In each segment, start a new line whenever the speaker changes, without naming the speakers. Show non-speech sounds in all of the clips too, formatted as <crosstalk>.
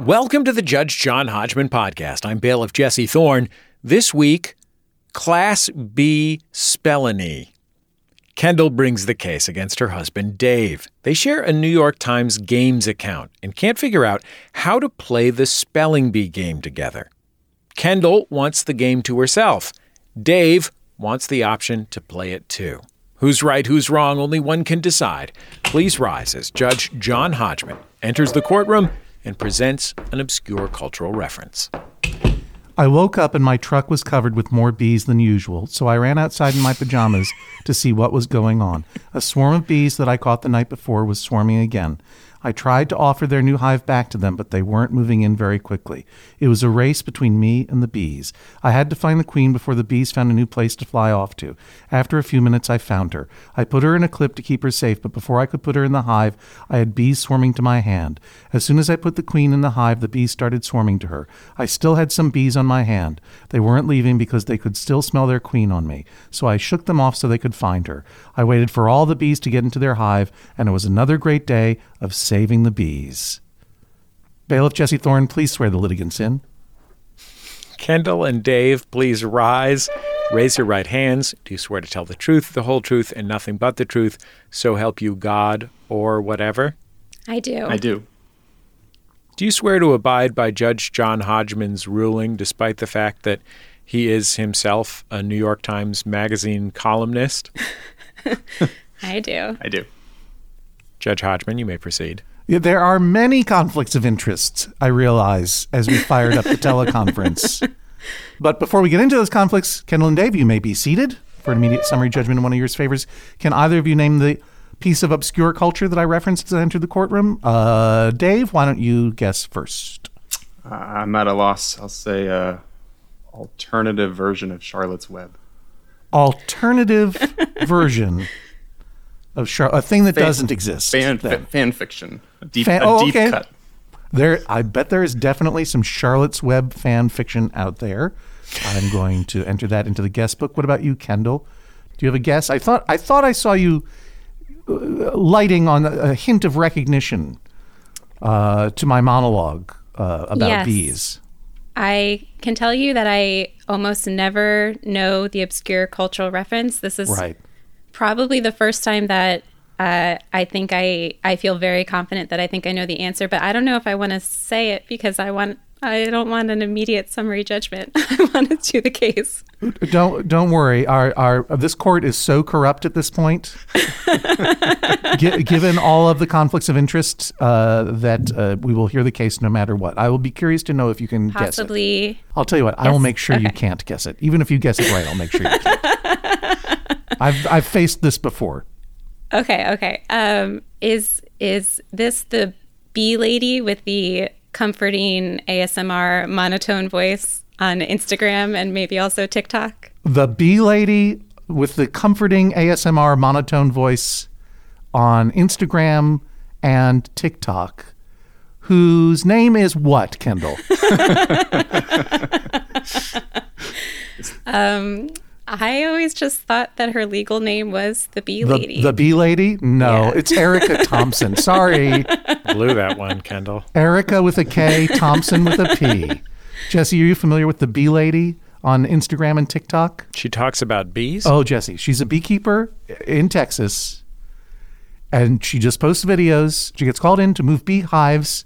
Welcome to the Judge John Hodgman podcast. I'm bailiff Jesse Thorne. This week, Class B spellany. Kendall brings the case against her husband, Dave. They share a New York Times Games account and can't figure out how to play the spelling bee game together. Kendall wants the game to herself. Dave wants the option to play it too. Who's right, who's wrong, only one can decide. Please rise as Judge John Hodgman enters the courtroom and presents an obscure cultural reference.
I woke up and my truck was covered with more bees than usual, so I ran outside in my pajamas to see what was going on. A swarm of bees that I caught the night before was swarming again. I tried to offer their new hive back to them, but they weren't moving in very quickly. It was a race between me and the bees. I had to find the queen before the bees found a new place to fly off to. After a few minutes, I found her. I put her in a clip to keep her safe, but before I could put her in the hive, I had bees swarming to my hand. As soon as I put the queen in the hive, the bees started swarming to her. I still had some bees on my hand. They weren't leaving because they could still smell their queen on me, so I shook them off so they could find her. I waited for all the bees to get into their hive, and it was another great day of saving the bees. Bailiff Jesse Thorne, please swear the litigants in.
Kendall and Dave, please rise. Raise your right hands. Do you swear to tell the truth, the whole truth, and nothing but the truth? So help you God or whatever?
I do.
I do.
Do you swear to abide by Judge John Hodgman's ruling despite the fact that he is himself a New York Times Magazine columnist? <laughs>
I do.
I do.
Judge Hodgman, you may proceed.
Yeah, there are many conflicts of interest, I realize, as we fired up the teleconference. <laughs> But before we get into those conflicts, Kendall and Dave, you may be seated for an immediate summary judgment in one of your favors. Can either of you name the piece of obscure culture that I referenced as I entered the courtroom? Uh, Dave, why don't you guess first?
Uh, I'm at a loss. I'll say uh, alternative version of Charlotte's Web.
Alternative version <laughs> of Char- a thing that
Fan-
doesn't exist.
Fan,
then.
fan fiction. A deep,
Fan-
a
oh,
deep
okay.
cut.
There, I bet there is definitely some Charlotte's Web fan fiction out there. I'm going to enter that into the guest book. What about you, Kendall? Do you have a guess? I thought I thought I saw you uh, lighting on a, a hint of recognition uh, to my monologue uh, about
Yes.
bees.
I can tell you that I almost never know the obscure cultural reference. This is
Right.
Probably the first time that uh, I think I I feel very confident that I think I know the answer, but I don't know if I want to say it because I want I don't want an immediate summary judgment. <laughs> I want to do the case.
Don't don't worry. Our our this court is so corrupt at this point, <laughs> gi- given all of the conflicts of interest, uh, that uh, we will hear the case no matter what. I will be curious to know if you can guess it.
Possibly
I'll tell you what. I will make sure you can't guess it. Even if you guess it right, I'll make sure you can't. <laughs> <laughs> I've I've faced this before.
Okay, okay. Um, is is this the bee lady with the comforting ASMR monotone voice on Instagram and maybe also TikTok?
The bee lady with the comforting ASMR monotone voice on Instagram and TikTok, whose name is what, Kendall? <laughs>
Um, I always just thought that her legal name was the bee
The,
lady.
the bee lady? No,
Yeah.
it's Erika <laughs> Thompson. Sorry.
Blew that one, Kendall.
Erika with a K, <laughs> Thompson with a P. Jesse, are you familiar with the bee lady on Instagram and TikTok?
She talks about bees.
Oh, Jesse, she's a beekeeper in Texas, and she just posts videos. She gets called in to move beehives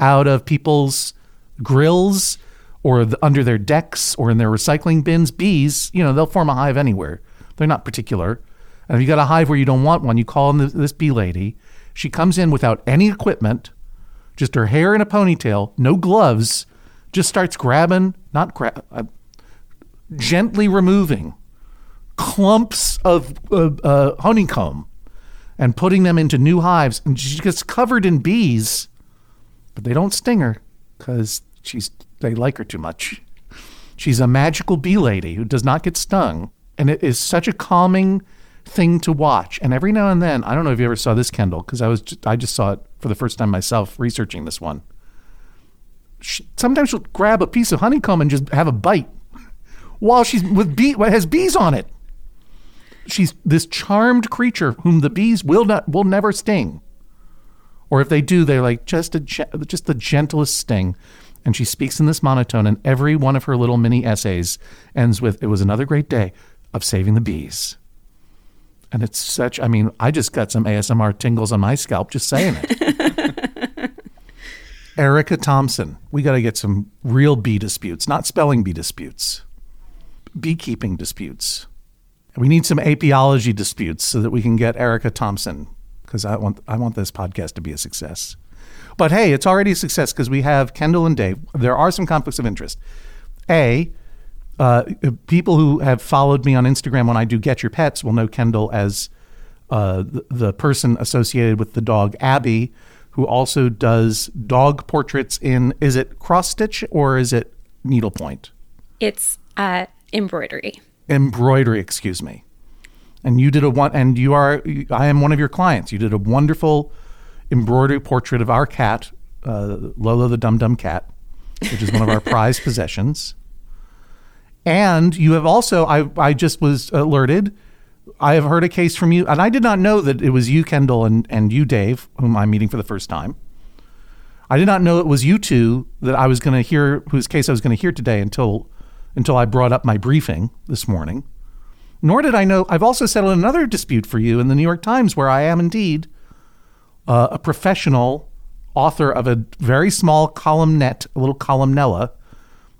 out of people's grills or the, under their decks or in their recycling bins. Bees, you know, they'll form a hive anywhere. They're not particular. And if you got a hive where you don't want one, you call in this, this bee lady. She comes in without any equipment, just her hair in a ponytail, no gloves, just starts grabbing, not grab, uh, gently removing clumps of uh, uh, honeycomb and putting them into new hives. And she gets covered in bees, but they don't sting her because she's they like her too much. She's a magical bee lady who does not get stung, and it is such a calming thing to watch. And every now and then, I don't know if you ever saw this, Kendall, because I was just, I just saw it for the first time myself researching this one. She, sometimes she'll grab a piece of honeycomb and just have a bite while she's with bee what has bees on it. She's this charmed creature whom the bees will not will never sting or if they do, they're like just a just the gentlest sting. And she speaks in this monotone, and every one of her little mini essays ends with, "It was another great day of saving the bees." And it's such, I mean, I just got some ASMR tingles on my scalp just saying it. <laughs> Erika Thompson, we got to get some real bee disputes, not spelling bee disputes, beekeeping disputes. We need some apiology disputes so that we can get Erika Thompson because I want I want this podcast to be a success. But hey, it's already a success because we have Kendall and Dave. There are some conflicts of interest. A, uh, people who have followed me on Instagram when I do Get Your Pets will know Kendall as uh, the, the person associated with the dog Abby, who also does dog portraits in is it cross stitch or is it needlepoint?
It's uh, embroidery.
Embroidery, excuse me. And you did a one, and you are I am one of your clients. You did a wonderful embroidery portrait of our cat, uh, Lola the Dum Dum Cat, which is one of our <laughs> prized possessions. And you have also, I, I just was alerted, I have heard a case from you, and I did not know that it was you, Kendall, and, and you, Dave, whom I'm meeting for the first time. I did not know it was you two that I was going to hear, whose case I was going to hear today until, until I brought up my briefing this morning. Nor did I know, I've also settled another dispute for you in the New York Times, where I am indeed uh, a professional author of a very small columnette, a little columnella,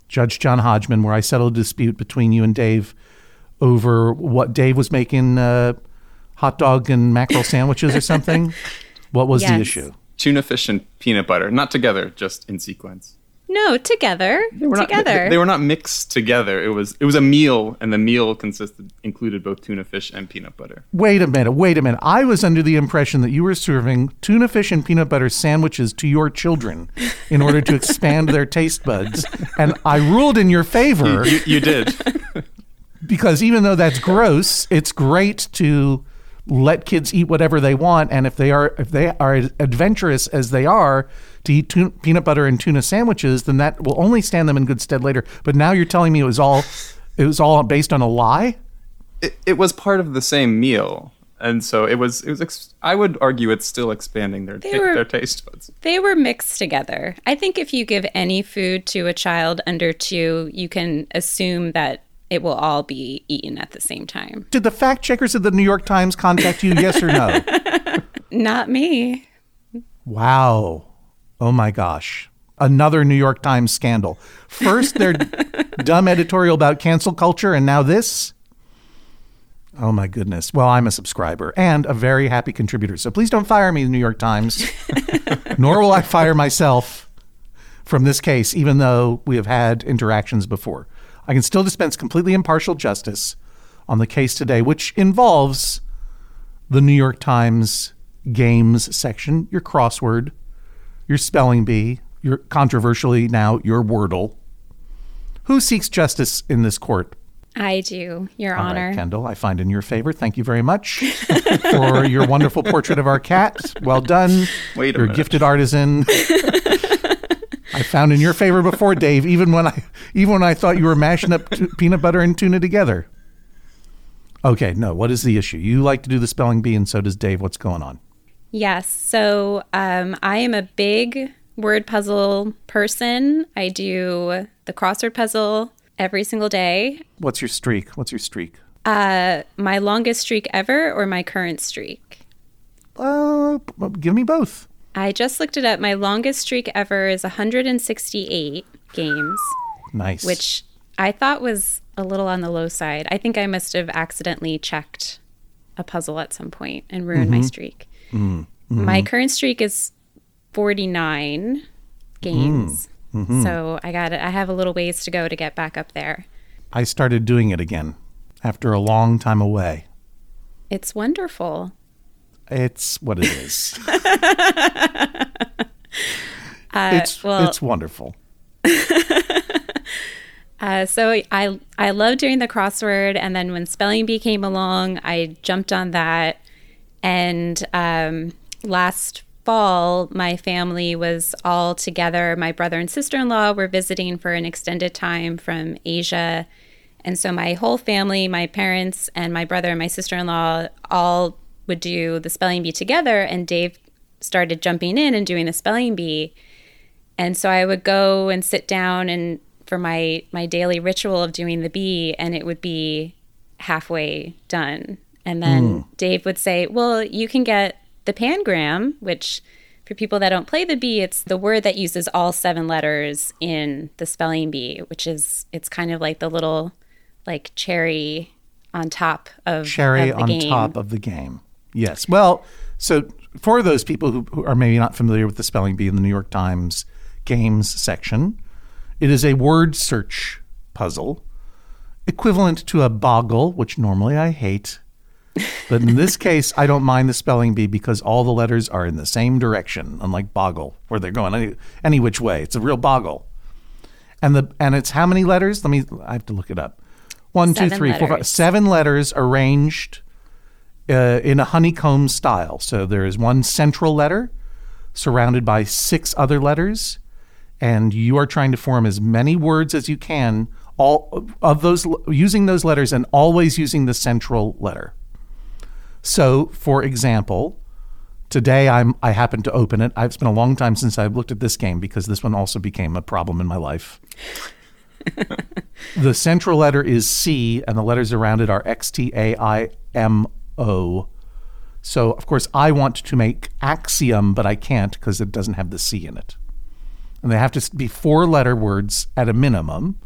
Judge John Hodgman, where I settled a dispute between you and Dave over what Dave was making uh, hot dog and mackerel sandwiches or something. <laughs> What was the issue?
Tuna fish and peanut butter, not together, just in sequence.
No, together.
They were not,
together.
They, they were not mixed together. It was it was a meal, and the meal consisted included both tuna fish and peanut butter.
Wait a minute, wait a minute. I was under the impression that you were serving tuna fish and peanut butter sandwiches to your children in order to expand their taste buds. And I ruled in your favor.
You, you did.
because even though that's gross, it's great to let kids eat whatever they want, and if they are if they are as adventurous as they are to eat tuna, peanut butter and tuna sandwiches, then that will only stand them in good stead later. But now you're telling me it was all it was all based on a lie.
it, it was part of the same meal, and so it was. It was. Ex- I would argue it's still expanding their ta-
were-
their taste buds.
They were mixed together. I think if you give any food to a child under two, you can assume that it will all be eaten at the same time.
Did the fact checkers of the New York Times contact you? yes or no? <laughs>
Not me.
Wow. Oh my gosh. Another New York Times scandal. First, their <laughs> dumb editorial about cancel culture, and now this. Oh my goodness. Well, I'm a subscriber and a very happy contributor. So please don't fire me, the New York Times. <laughs> Nor will I fire myself from this case, even though we have had interactions before. I can still dispense completely impartial justice on the case today, which involves the New York Times games section, your crossword, your spelling bee, your controversially now your Wordle. Who seeks justice in this court?
I do, Your
All right,
Honor.
Kendall, I find in your favor. Thank you very much for your wonderful portrait of our cat. Well done.
Wait a
You're a gifted artisan. <laughs> I found in your favor before, Dave, even when I even when I thought you were mashing up t- peanut butter and tuna together. Okay, no, what is the issue? You like to do the spelling bee, and so does Dave. What's going on?
Yes. So um, I am a big word puzzle person. I do the crossword puzzle every single day.
What's your streak? What's your streak?
Uh, my longest streak ever or my current streak?
Uh, give me both.
I just looked it up. My longest streak ever is 168 games,
Nice.
which I thought was a little on the low side. I think I must have accidentally checked a puzzle at some point and ruined my mm-hmm. streak. Mm-hmm. My current streak is 49 games. Mm. Mm-hmm. So I got it. I have a little ways to go to get back up there.
I started doing it again after a long time away.
It's wonderful.
It's what it is. <laughs> it's
well-
it's wonderful. <laughs>
Uh, so I I love doing the crossword, and then when spelling bee came along, I jumped on that. And um, last fall, my family was all together. My brother and sister in law were visiting for an extended time from Asia, and so my whole family, my parents and my brother and my sister in law, all would do the spelling bee together. And Dave started jumping in and doing the spelling bee. And so I would go and sit down and for my my daily ritual of doing the bee and it would be halfway done. And then hmm. Dave would say, "Well, you can get the pangram, which for people that don't play the bee, it's the word that uses all seven letters in the spelling bee, which is it's kind of like the little like cherry on top of
cherry
of the
on
game.
top of the game. Yes. Well, so for those people who, who are maybe not familiar with the spelling bee in the New York Times games section, it is a word search puzzle equivalent to a boggle, which normally I hate. But in this <laughs> case, I don't mind the spelling bee because all the letters are in the same direction, unlike boggle, where they're going any, any which way. It's a real boggle. And the and it's how many letters? Let me I have to look it up. One, two, three, four, five. Seven letters arranged uh, in a honeycomb style. So there is one central letter surrounded by six other letters, and you are trying to form as many words as you can, all of those using those letters and always using the central letter. So, for example, today I'm I happened to open it. I've been a long time since I've looked at this game because this one also became a problem in my life. <laughs> the central letter is C, and the letters around it are X, T, A, I, M, O. So, of course, I want to make axiom, but I can't because it doesn't have the C in it. And they have to be four letter words at a minimum.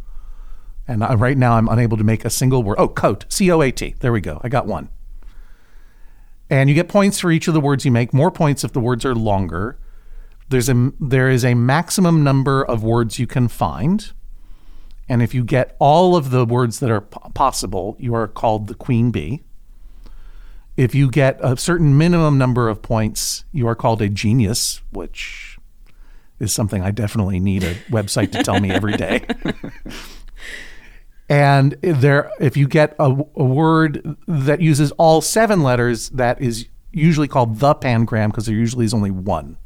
And I, right now, I'm unable to make a single word. Oh, coat, C O A T. There we go. I got one. And you get points for each of the words you make. More points if the words are longer. There's a there is a maximum number of words you can find. And if you get all of the words that are possible, you are called the queen bee. If you get a certain minimum number of points, you are called a genius, which is something I definitely need a website to tell me every day. <laughs> and there, if you get a, a word that uses all seven letters, that is usually called the pangram because there usually is only one.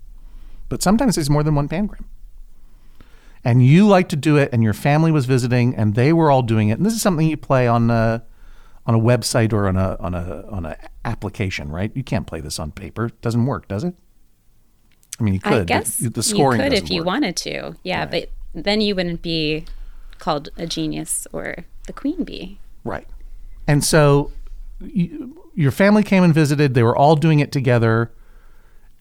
But sometimes there's more than one pangram and you like to do it and your family was visiting and they were all doing it and this is something you play on a, on a website or on a on a on a application right you can't play this on paper it doesn't work does it i mean you could
I guess
the scoring
you could if you
work.
wanted to. Yeah, but then you wouldn't be called a genius or the queen bee.
Right. And so you, your family came and visited. They were all doing it together.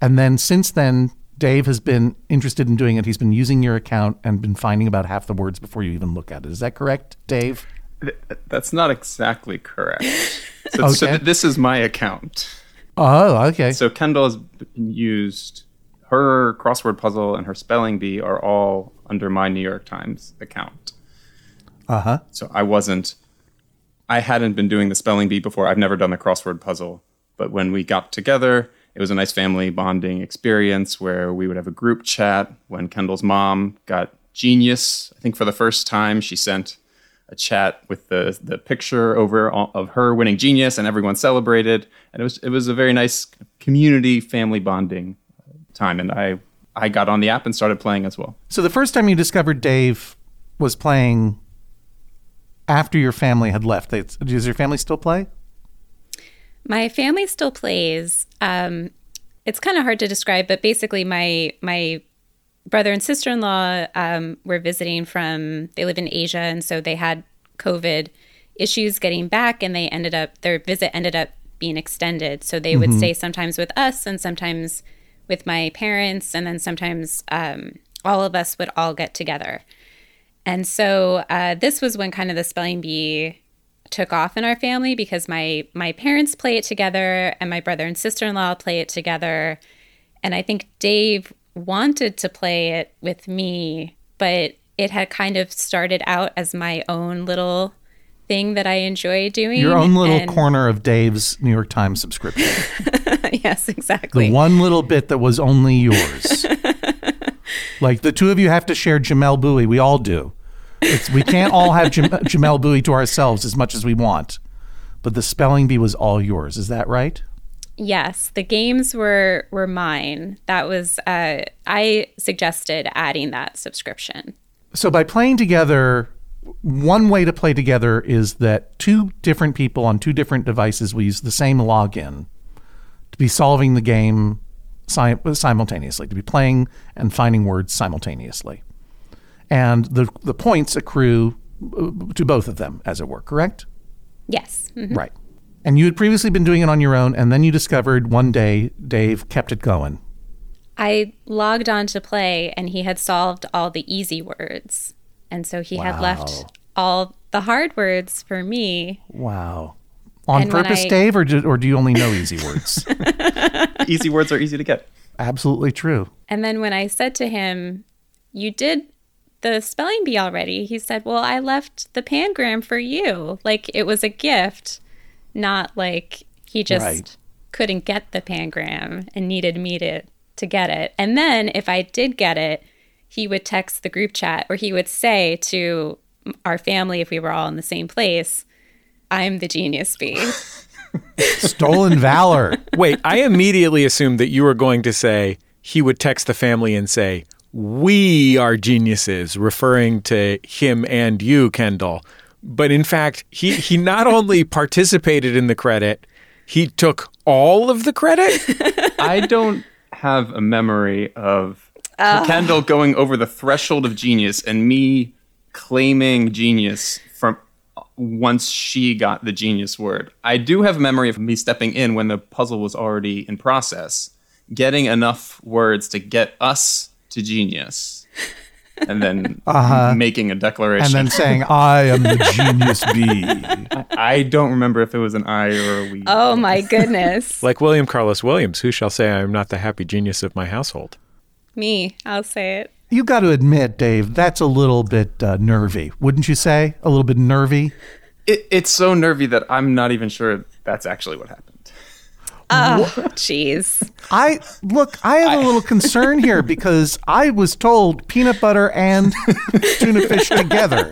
And then since then, Dave has been interested in doing it. He's been using your account and been finding about half the words before you even look at it. Is that correct, Dave?
Th- That's not exactly correct. <laughs> So, so
Okay.
th- this is my account.
Oh, okay.
So Kendall has used. Her crossword puzzle and her spelling bee are all under my New York Times account.
Uh huh.
So I wasn't. I hadn't been doing the spelling bee before. I've never done the crossword puzzle. But when we got together, it was a nice family bonding experience where we would have a group chat. When Kendall's mom got genius, I think for the first time, she sent a chat with the the picture over of her winning genius, and everyone celebrated. And it was it was a very nice community family bonding time. And I I got on the app and started playing as well.
So the first time you discovered Dave was playing after your family had left. They, does your family still play?
My family still plays. Um, it's kind of hard to describe, but basically, my my brother and sister in law um, were visiting from. They live in Asia, and so they had COVID issues getting back, and they ended up their visit ended up being extended. So they would stay sometimes with us, and sometimes with my parents, and then sometimes um, all of us would all get together. And so uh, this was when kind of the spelling bee took off in our family because my my parents play it together and my brother and sister-in-law play it together. And I think Dave wanted to play it with me, but it had kind of started out as my own little thing that I enjoy doing.
Your own little
And-
corner of Dave's New York Times subscription. <laughs>
yes, exactly.
the one little bit that was only yours. <laughs> like the two of you have to share Jamelle Bouie. We all do. It's, we can't all have Jam- <laughs> Jamelle Bouie to ourselves as much as we want. But the spelling bee was all yours. Is that right?
Yes, the games were were mine. That was uh, I suggested adding that subscription.
So by playing together, one way to play together is that two different people on two different devices will use the same login to be solving the game si- simultaneously, to be playing and finding words simultaneously. And the, the points accrue uh, to both of them, as it were, correct?
Yes. Mhm.
Right. And you had previously been doing it on your own, and then you discovered one day Dave kept it going.
I logged on to play and he had solved all the easy words. And so he had left all the hard words for me.
Wow. On
And
purpose,
I-
Dave, or do, or do you only know easy words? <laughs>
Easy words are easy to get.
Absolutely true.
And then when I said to him, You did the spelling bee already, he said, Well, I left the pangram for you. Like it was a gift, not like he just
Right.
couldn't get the pangram and needed me to, to get it. And then if I did get it, he would text the group chat or he would say to our family, if we were all in the same place, I'm the genius bee. <laughs>
Stolen valor.
Wait, I immediately assumed that you were going to say he would text the family and say, We are geniuses, referring to him and you, Kendall. But in fact, he, he not only participated in the credit, he took all of the credit. <laughs>
I don't have a memory of ah. Kendall going over the threshold of genius and me claiming genius from uh, once she got the genius word. I do have a memory of me stepping in when the puzzle was already in process, getting enough words to get us to genius. <laughs> And then making a declaration.
and then saying, I am the genius bee.
I don't remember if it was an I or a we.
oh my goodness. <laughs>
like William Carlos Williams, who shall say I am not the happy genius of my household.
me, I'll say it.
You got to admit, Dave, that's a little bit uh, nervy, wouldn't you say? A little bit nervy.
It, it's so nervy that I'm not even sure that's actually what happened.
Oh, jeez.
I look, I have a little concern here <laughs> because I was told peanut butter and tuna fish <laughs> together.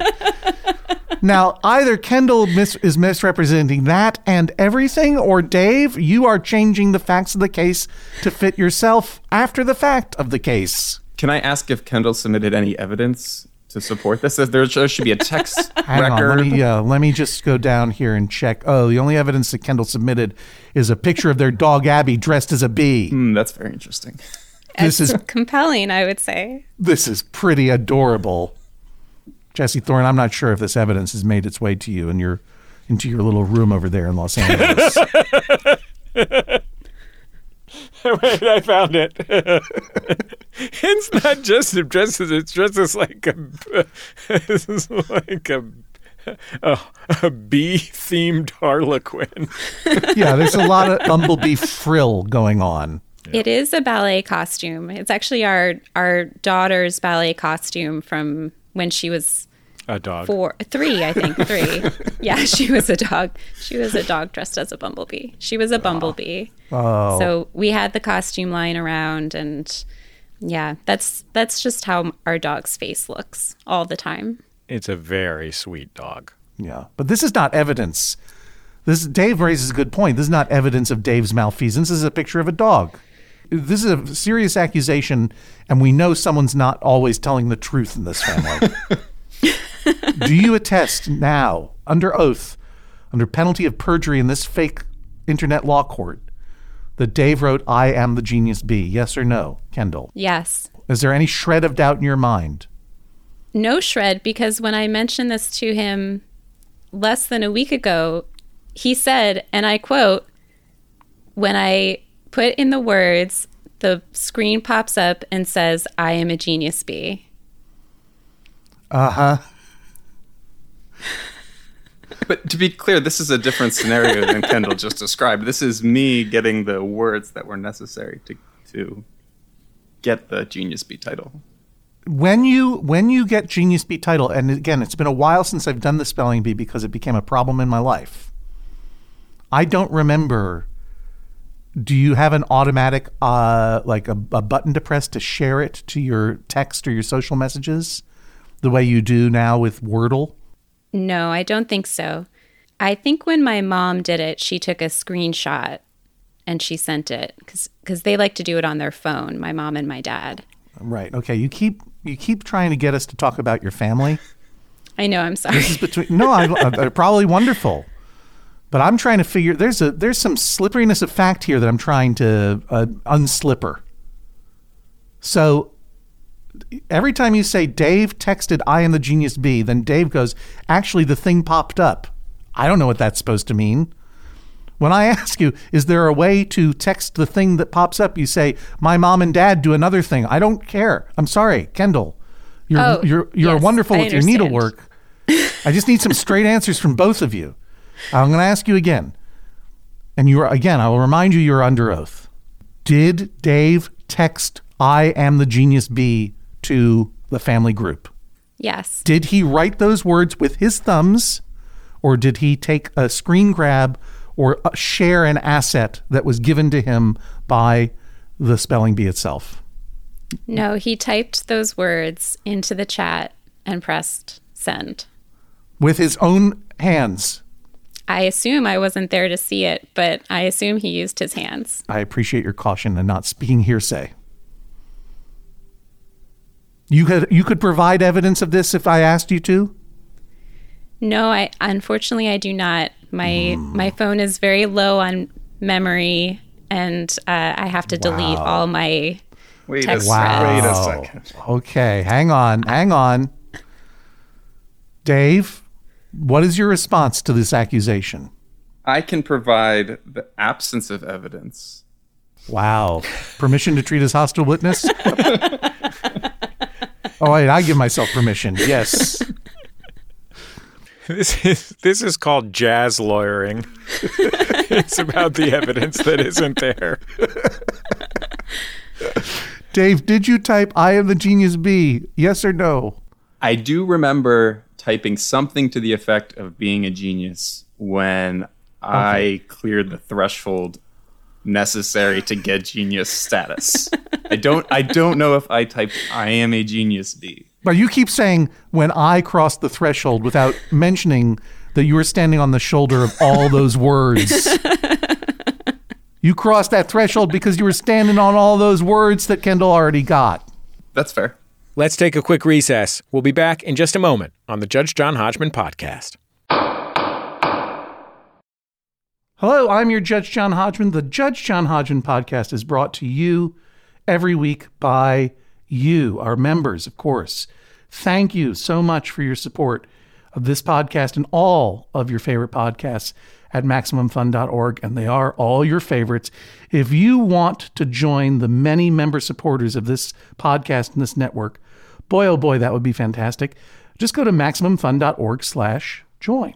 Now, either Kendall mis- is misrepresenting that and everything, or Dave, you are changing the facts of the case to fit yourself after the fact of the case.
Can I ask if Kendall submitted any evidence to support this? There there should be a text <laughs>
Hang
record.
on, let me uh, let me just go down here and check. Oh, the only evidence that Kendall submitted is a picture of their dog Abby dressed as a bee.
Hmm, that's very interesting.
This
It's
is
compelling, I would say.
this is pretty adorable. Jesse Thorne, I'm not sure if this evidence has made its way to you in your into your little room over there in Los <laughs> Angeles. <laughs>
Wait, I found it. It's <laughs> not just a dresses; it's dresses like a, <laughs> it's like a, a, a bee-themed Harlequin. <laughs>
yeah, there's a lot of bumblebee frill going on.
It is a ballet costume. It's actually our our daughter's ballet costume from when she was
A dog.
four, three, I think, three. yeah, she was a dog. She was a dog dressed as a bumblebee. She was a bumblebee.
Oh,
So we had the costume lying around, and yeah, that's that's just how our dog's face looks all the time.
It's a very sweet dog.
yeah, but this is not evidence. This Dave raises a good point. This is not evidence of Dave's malfeasance. This is a picture of a dog. This is a serious accusation, and we know someone's not always telling the truth in this family. <laughs> Do you attest now, under oath, under penalty of perjury in this fake internet law court, that Dave wrote, I am the genius bee? Yes or no, Kendall?
Yes.
Is there any shred of doubt in your mind?
No shred, because when I mentioned this to him less than a week ago, he said, and I quote, when I put in the words, the screen pops up and says, I am a genius bee.
Uh huh.
But to be clear, this is a different scenario than Kendall just described. This is me getting the words that were necessary to to get the Genius Bee title.
when you when you get genius bee title and again it's been a while since i've done the spelling bee because it became a problem in my life i don't remember do you have an automatic uh, like a, a button to press to share it to your text or your social messages the way you do now with wordle
No, I don't think so. I think when my mom did it, she took a screenshot and she sent it because they like to do it on their phone, my mom and my dad.
right okay you keep you keep trying to get us to talk about your family
I know, I'm sorry.
This is between no, I, I, they're probably wonderful, but I'm trying to figure. There's a there's some slipperiness of fact here that I'm trying to uh, unslipper. So every time you say Dave texted I am the genius B, then Dave goes, actually, the thing popped up. I don't know what that's supposed to mean. When I <laughs> ask you, is there a way to text the thing that pops up? You say, my mom and dad do another thing. I don't care. I'm sorry, Kendall. You're
Oh,
you're you're
yes,
wonderful with your needlework. I just need some straight <laughs> answers from both of you. I'm going to ask you again. And you are again, I will remind you you're under oath. Did Dave text I am the genius B to the family group?
Yes.
Did he write those words with his thumbs or did he take a screen grab or uh, share an asset that was given to him by the spelling bee itself?
No, he typed those words into the chat and pressed send.
With his own hands.
I assume I wasn't there to see it, but I assume he used his hands.
I appreciate your caution and not speaking hearsay. You could you could provide evidence of this if I asked you to?
No, I unfortunately I do not. My my phone is very low on memory, and uh, I have to delete all my.
Wait a,
Text
sec- wait a second.
Okay, hang on, hang on. Dave, what is your response to this accusation?
I can provide the absence of evidence.
Wow. Permission to treat as hostile witness? <laughs> oh, wait, I give myself permission. Yes. <laughs>
This is this is called jazz lawyering. <laughs> it's about the evidence that isn't there.
Dave, did you type I am the genius B? Yes or no?
I do remember typing something to the effect of being a genius when I cleared the threshold necessary to get <laughs> genius status. I don't I don't know if I typed I am a genius B.
But you keep saying when I crossed the threshold without mentioning that you were standing on the shoulder of all <laughs> those words. you crossed that threshold because you were standing on all those words that Kendall already got.
That's fair.
Let's take a quick recess. We'll be back in just a moment on the Judge John Hodgman podcast.
Hello, I'm your Judge John Hodgman. The Judge John Hodgman podcast is brought to you every week by you, our members, of course. Thank you so much for your support of this podcast and all of your favorite podcasts at MaximumFun.org, and they are all your favorites. If you want to join the many member supporters of this podcast and this network, boy, oh boy, that would be fantastic. Just go to MaximumFun.org slash join.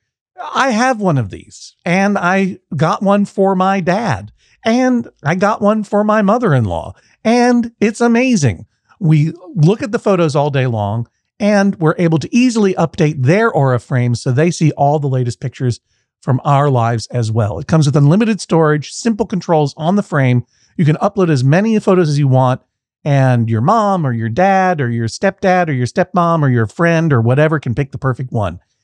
I have one of these, and I got one for my dad, and I got one for my mother in law, and it's amazing. We look at the photos all day long, And we're able to easily update their Aura frames so they see all the latest pictures from our lives as well. It comes with unlimited storage, simple controls on the frame. You can upload as many photos as you want, and your mom or your dad or your stepdad or your stepmom or your friend or whatever can pick the perfect one.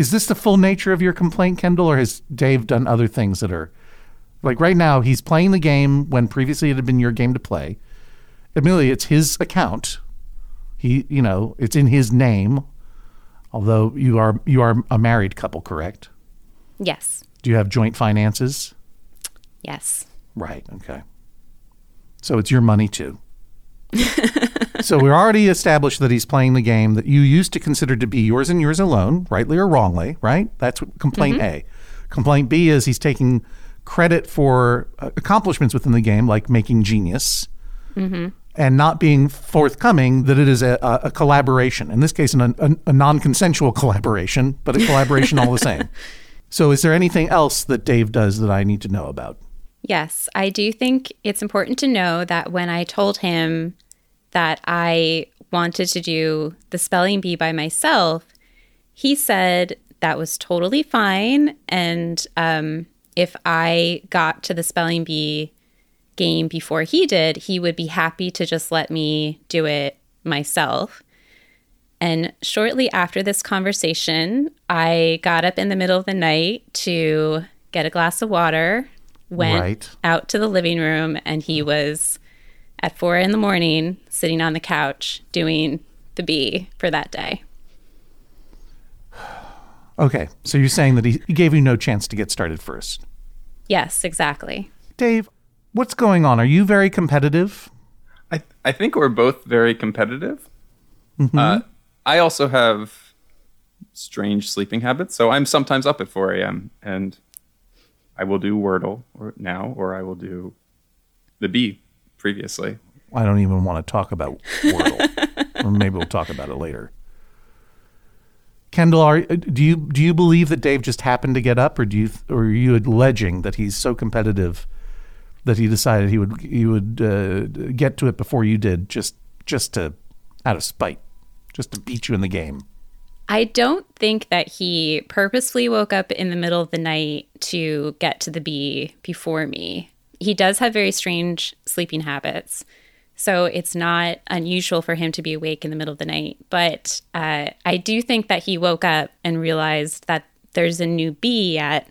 Is this the full nature of your complaint, Kendall, or has Dave done other things that are like right now? He's playing the game when previously it had been your game to play. Admittedly, it's his account. He, you know, it's in his name. Although you are you are a married couple, correct?
Yes.
Do you have joint finances?
Yes.
Right. Okay. So it's your money too. <laughs> so we're already established that he's playing the game that you used to consider to be yours and yours alone, rightly or wrongly, right? That's complaint A. Complaint B is he's taking credit for uh, accomplishments within the game, like making genius, and not being forthcoming that it is a, a, collaboration. In this case, an, a, a non-consensual collaboration, but a collaboration all the same. <laughs> So, is there anything else that Dave does that I need to know about?
Yes, I do think it's important to know that when I told him that I wanted to do the spelling bee by myself, he said that was totally fine. And um, if I got to the spelling bee game before he did, he would be happy to just let me do it myself. And shortly after this conversation, I got up in the middle of the night to get a glass of water, went
Right.
out to the living room, and he was at four in the morning sitting on the couch doing the bee for that day.
Okay, so you're saying that he, he gave you no chance to get started first.
Yes, exactly.
Dave, what's going on? Are you very competitive?
I I think we're both very competitive. Uh, I also have strange sleeping habits, so I'm sometimes up at 4 a.m. and I will do Wordle or now, or I will do the bee previously.
I don't even want to talk about Wordle, <laughs> or maybe we'll talk about it later. Kendall, are, do you do you believe that Dave just happened to get up, or do you or are you alleging that he's so competitive that he decided he would he would uh, get to it before you did, just just to out of spite, just to beat you in the game?
I don't think that he purposefully woke up in the middle of the night to get to the bee before me. He does have very strange sleeping habits. So it's not unusual for him to be awake in the middle of the night. But uh, I do think that he woke up and realized that there's a new bee at,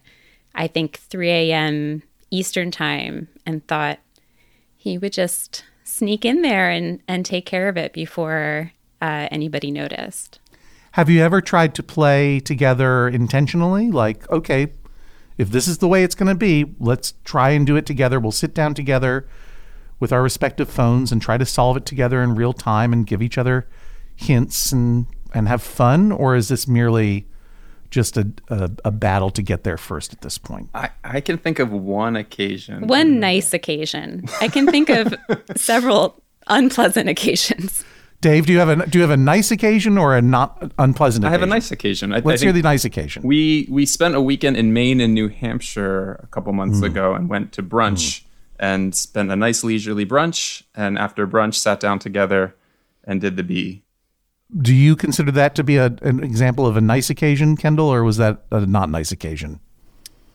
I think, 3 a.m. Eastern time and thought he would just sneak in there and, and take care of it before uh, anybody noticed.
Have you ever tried to play together intentionally? Like, okay, if this is the way it's going to be, let's try and do it together. We'll sit down together with our respective phones and try to solve it together in real time and give each other hints and and have fun. Or is this merely just a a, a battle to get there first at this point?
I, I can think of one occasion.
One nice occasion. I can think of <laughs> several unpleasant occasions.
Dave, do you have a do you have a nice occasion or a not unpleasant?
I have a nice occasion. I, I
Let's hear
think
the nice occasion.
we we spent a weekend in Maine and New Hampshire a couple months
Hmm.
ago and went to brunch and spent a nice leisurely brunch. And after brunch, sat down together and did the bee.
Do you consider that to be a, an example of a nice occasion, Kendall, or was that a not nice occasion?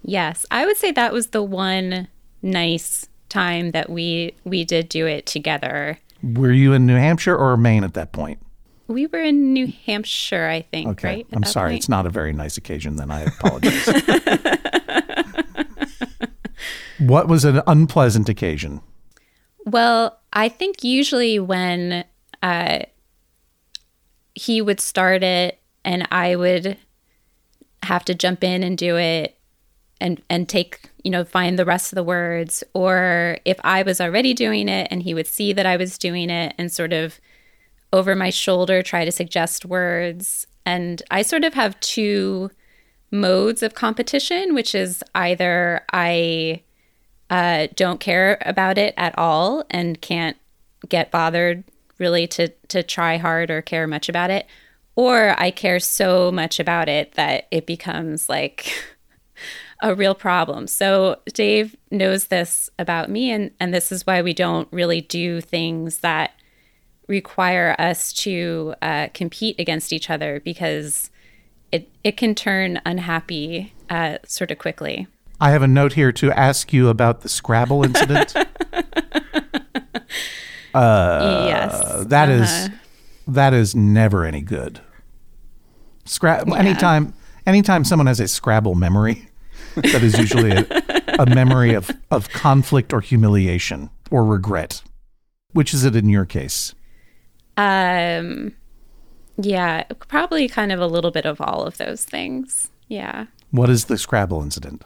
Yes, I would say that was the one nice time that we we did do it together.
Were you in New Hampshire or Maine at that point?
We were in New Hampshire, I think,
Okay.
right?
I'm sorry.
point?
It's not a very nice occasion then. I apologize. <laughs> what was an unpleasant occasion?
Well, I think usually when uh, he would start it and I would have to jump in and do it and and take you know find the rest of the words or if I was already doing it and he would see that I was doing it and sort of over my shoulder try to suggest words. And I sort of have two modes of competition, which is either I uh, don't care about it at all and can't get bothered really to to try hard or care much about it, or I care so much about it that it becomes like <laughs> a real problem. So Dave knows this about me and and this is why we don't really do things that require us to uh, compete against each other because it it can turn unhappy uh, sort of quickly.
I have a note here to ask you about the Scrabble incident. <laughs>
Uh, yes,
that is uh-huh. that is never any good. Scrabble. Yeah. Anytime, anytime someone has a Scrabble memory, that is usually a, a memory of of conflict or humiliation or regret. Which is it in your case?
Um, yeah, probably kind of a little bit of all of those things. Yeah.
What is the Scrabble incident?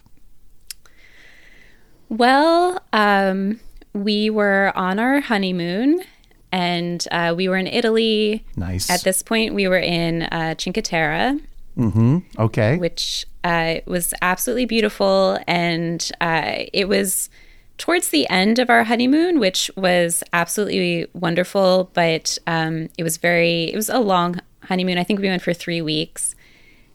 Well, um, we were on our honeymoon and uh, we were in Italy.
Nice.
At this point, we were in uh, Cinque Terre.
Mm-hmm. Okay.
Which uh, was absolutely beautiful. And uh, it was towards the end of our honeymoon, which was absolutely wonderful. But um, it was very, it was a long honeymoon. I think we went for three weeks.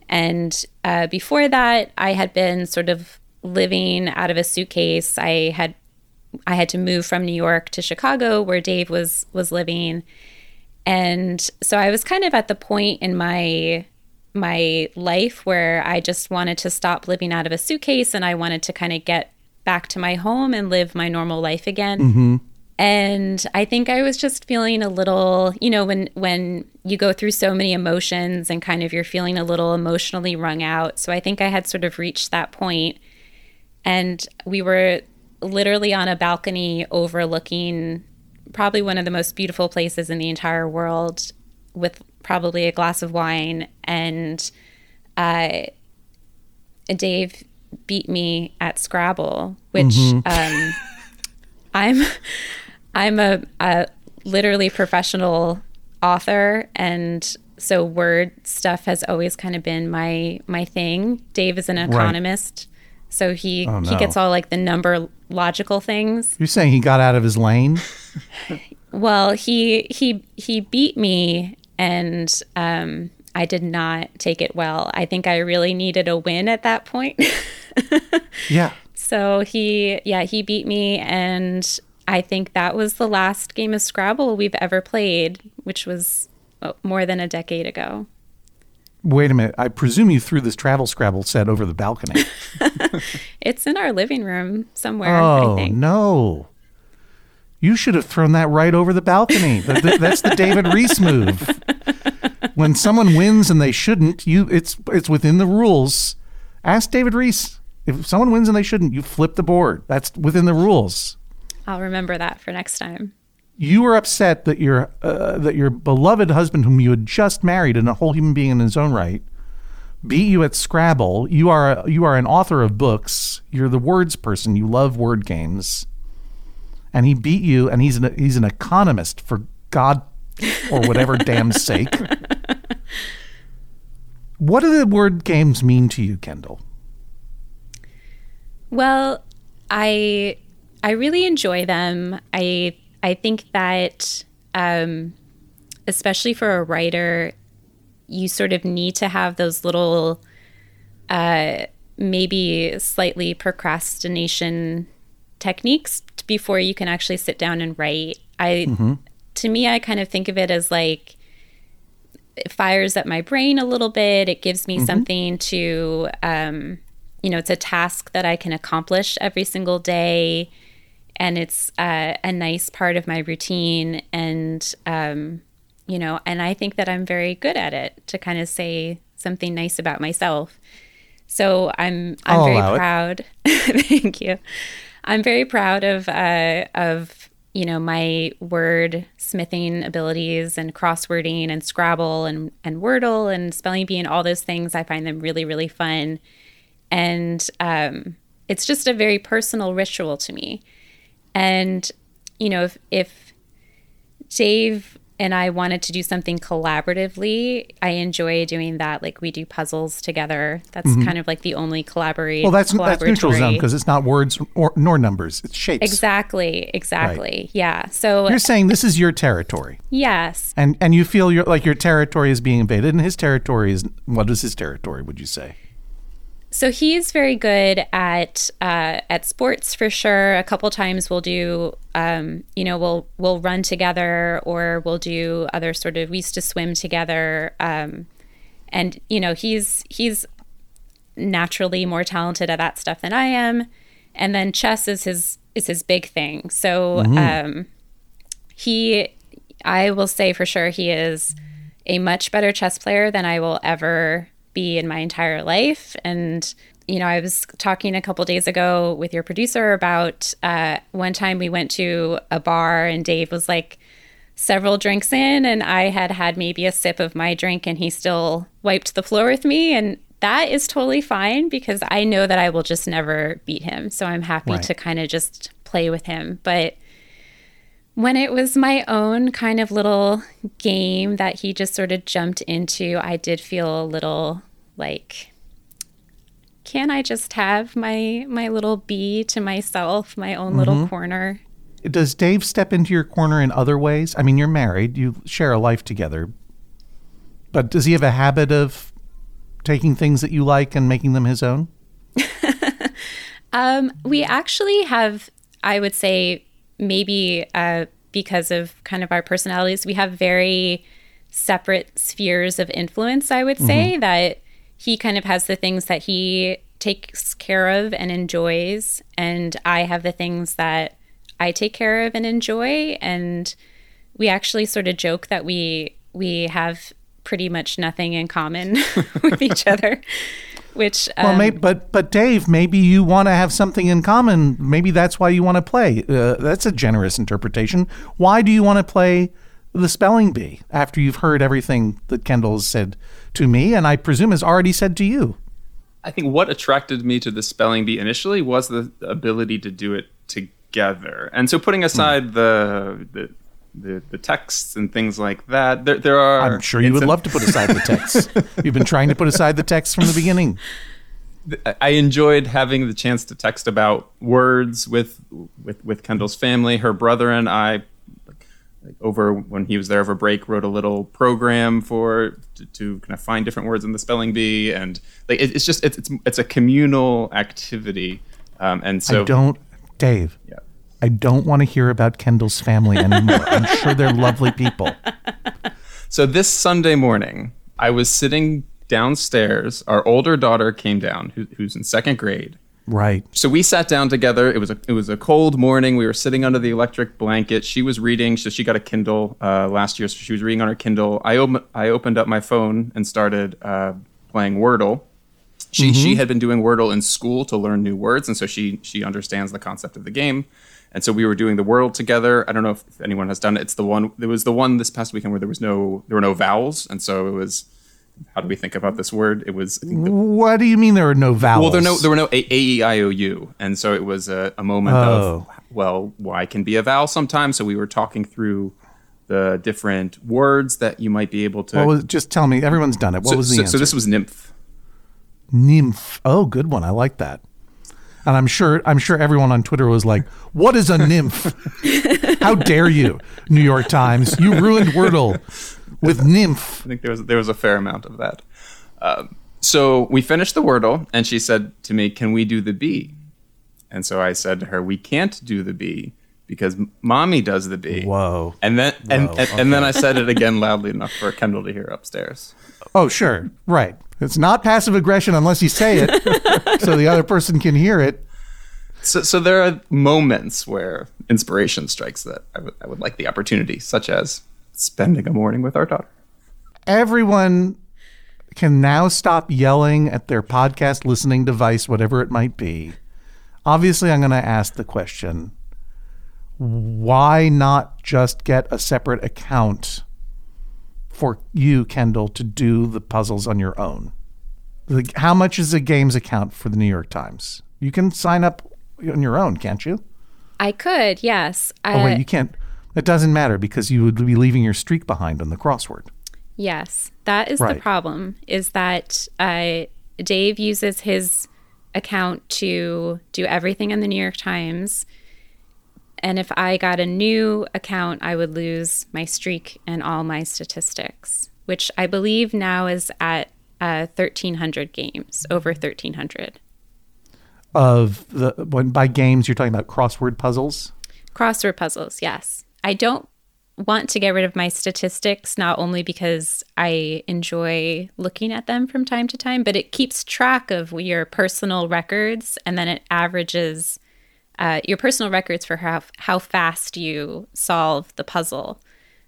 And uh, before that, I had been sort of living out of a suitcase. I had I had to move from New York to Chicago where Dave was was living. And so I was kind of at the point in my my life where I just wanted to stop living out of a suitcase and I wanted to kind of get back to my home and live my normal life again.
Mm-hmm.
And I think I was just feeling a little, you know, when when you go through so many emotions and kind of you're feeling a little emotionally wrung out. So I think I had sort of reached that point. And we were literally on a balcony overlooking probably one of the most beautiful places in the entire world with probably a glass of wine and uh, Dave beat me at Scrabble, which mm-hmm. um, <laughs> I'm I'm a, a, literally professional author, and so word stuff has always kind of been my my thing. Dave is an economist, right. so he oh, no. he gets all like the number logical things.
You're saying he got out of his lane? <laughs>
well, he he he beat me and um, I did not take it well. I think I really needed a win at that point. <laughs>
yeah.
So he yeah, he beat me and I think that was the last game of Scrabble we've ever played, which was oh, more than a decade ago.
Wait a minute. I presume you threw this travel Scrabble set over the balcony. <laughs>
it's in our living room somewhere.
Oh, no. You should have thrown that right over the balcony. That's the David Rees move. When someone wins and they shouldn't, you it's it's within the rules. Ask David Rees. If someone wins and they shouldn't, you flip the board. That's within the rules.
I'll remember that for next time
you were upset that your uh, that your beloved husband, whom you had just married and a whole human being in his own right, beat you at Scrabble. You are a, you are an author of books. You're the words person. You love word games, and he beat you. And he's an he's an economist for God or whatever damn sake. <laughs> What do the word games mean to you, Kendall?
Well, I I really enjoy them. I I think that, um, especially for a writer, you sort of need to have those little, uh, maybe slightly procrastination techniques before you can actually sit down and write. I, mm-hmm. to me, I kind of think of it as like, it fires up my brain a little bit. It gives me mm-hmm. something to, um, you know, it's a task that I can accomplish every single day and it's uh, a nice part of my routine and um, you know and i think that i'm very good at it to kind of say something nice about myself so i'm i'm
I'll
very proud <laughs> thank you i'm very proud of uh, of you know my word smithing abilities and crosswording and scrabble and and wordle and spelling bee and all those things. I find them really really fun. And um, it's just a very personal ritual to me. And, you know, if, if Dave and I wanted to do something collaboratively, I enjoy doing that. Like we do puzzles together. That's mm-hmm. kind of like the only collaborate.
Well, that's that's neutral zone because it's not words or, nor numbers; it's shapes.
Exactly, exactly. Yeah. So
You're saying this is your territory,
yes,
and and you feel your like your territory is being invaded, and his territory is what is his territory? Would you say?
So he's very good at uh, at sports for sure. A couple times we'll do, um, you know, we'll we'll run together, or we'll do other sort of. We used to swim together, um, and you know, he's he's naturally more talented at that stuff than I am. And then chess is his is his big thing. So um, he, I will say for sure, he is a much better chess player than I will ever be in my entire life. And you know, I was talking a couple days ago with your producer about uh, one time we went to a bar and Dave was like several drinks in, and I had had maybe a sip of my drink, and he still wiped the floor with me, and that is totally fine because I know that I will just never beat him. So I'm happy
Right.
to kind of just play with him, but when it was my own kind of little game that he just sort of jumped into, I did feel a little like can I just have my my little bee to myself, my own little corner?
Does Dave step into your corner in other ways? I mean, you're married, you share a life together, but does he have a habit of taking things that you like and making them his own? <laughs>
Um, we actually have, I would say, maybe uh, because of kind of our personalities, we have very separate spheres of influence. I would say that he kind of has the things that he takes care of and enjoys, and I have the things that I take care of and enjoy. And we actually sort of joke that we we have pretty much nothing in common <laughs> with each other. Which
Well,
um,
may, but but Dave, maybe you want to have something in common. Maybe that's why you want to play. Uh, that's a generous interpretation. Why do you want to play the spelling bee after you've heard everything that Kendall has said to me, and I presume has already said to you?
I think what attracted me to the spelling bee initially was the ability to do it together. And so putting aside the, the the the texts and things like that, there there are
I'm sure you would love to put aside the texts. You've been trying to put aside the texts from the beginning.
I enjoyed having the chance to text about words with with with Kendall's family. Her brother and I, like, like, over when he was there over break, wrote a little program for to, to kind of find different words in the spelling bee, and like it, it's just it's, it's it's a communal activity. Um, and so
I don't, Dave.
Yeah.
I don't want to hear about Kendall's family anymore. I'm sure they're lovely people.
So this Sunday morning, I was sitting downstairs. Our older daughter came down, who, who's in second grade.
Right.
So we sat down together. It was a it was a cold morning. We were sitting under the electric blanket. She was reading. So she got a Kindle uh, last year. So she was reading on her Kindle. I op- I opened up my phone and started uh, playing Wordle. She she had been doing Wordle in school to learn new words, and so she she understands the concept of the game. And so we were doing the world together. I don't know if anyone has done it. It's the one. It was the one this past weekend where there was no there were no vowels, and so it was. How do we think about this word? It was. I think the,
What do you mean there are no vowels?
well, there no there were no a, a e i o u, and so it was a, a moment
Oh.
of well, y can be a vowel sometimes. So we were talking through the different words that you might be able to.
What was, just tell me. Everyone's done it. What
so,
was the
so,
answer?
so this was nymph.
nymph. Oh, good one. I like that. And I'm sure I'm sure everyone on Twitter was like, "What is a nymph? How dare you, New York Times? You ruined Wordle with nymph."
I think there was there was a fair amount of that. Um, so we finished the Wordle, and she said to me, "Can we do the B?" And so I said to her, "We can't do the B because mommy does the B."
Whoa.
And then and,
Whoa,
and, and then I said it again loudly enough for Kendall to hear upstairs.
Oh, sure. Right. It's not passive aggression unless you say it so the other person can hear it.
So, so there are moments where inspiration strikes that I would I would like the opportunity, such as spending a morning with our daughter.
Everyone can now stop yelling at their podcast listening device, whatever it might be. Obviously, I'm going to ask the question why not just get a separate account for you, Kendall, to do the puzzles on your own? Like, how much is a games account for the New York Times? You can sign up on your own, can't you?
I could, yes.
Oh,
Uh,
wait, you can't. It doesn't matter because you would be leaving your streak behind on the crossword.
Yes, that is
Right.
the problem. Is that uh, Dave uses his account to do everything in the New York Times, and if I got a new account, I would lose my streak and all my statistics, which I believe now is at uh, thirteen hundred games, over thirteen hundred
Of the when by games you're talking about crossword puzzles.
crossword puzzles. Yes, I don't want to get rid of my statistics not only because I enjoy looking at them from time to time, but it keeps track of your personal records and then it averages uh, your personal records for how how fast you solve the puzzle.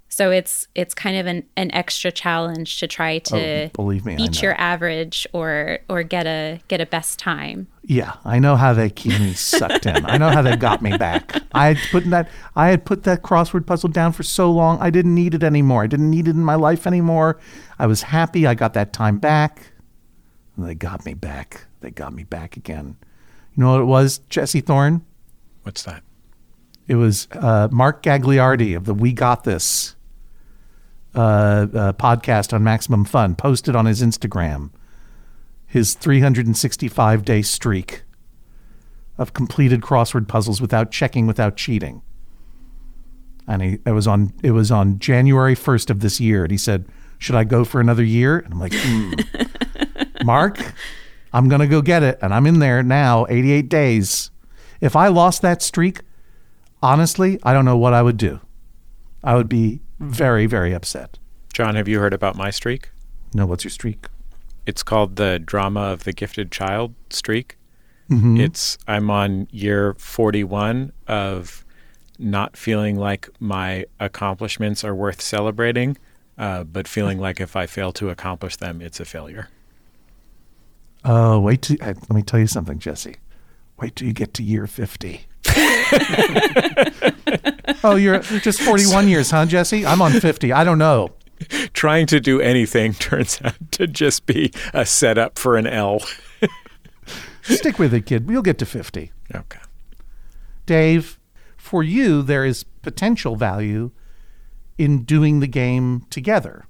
So it's it's kind of an, an extra challenge to try to
Oh, believe me,
beat your average or or get a get a best time.
Yeah, I know how they keep me sucked in. I know how they got me back. I had put that I had put that crossword puzzle down for so long. I didn't need it anymore. I didn't need it in my life anymore. I was happy. I got that time back. And they got me back. They got me back again. You know what it was, Jesse Thorn?
What's that?
It was uh, Mark Gagliardi of the We Got This uh, uh, podcast on Maximum Fun, posted on his Instagram his 365 day streak of completed crossword puzzles without checking, without cheating. And he, it was on it was on January 1st of this year. And he said, "Should I go for another year?" And I'm like, hmm. <laughs> "Mark, I'm gonna go get it." And I'm in there now, 88 days. If I lost that streak, honestly, I don't know what I would do. I would be very, very upset.
John, have you heard about my streak?
No, what's your streak?
It's called the Drama of the Gifted Child streak. It's I'm on year 41 of not feeling like my accomplishments are worth celebrating, uh, but feeling like if I fail to accomplish them, it's a failure.
Oh, wait till uh, let me tell you something, Jesse. Wait till you get to year 50. <laughs> oh, you're just 41 years, huh, Jesse? I'm on 50. I don't know.
Trying to do anything <laughs> turns out to just be a setup for an L. <laughs>
Stick with it, kid. You'll get to 50.
Okay.
Dave, for you, there is potential value in doing the game together.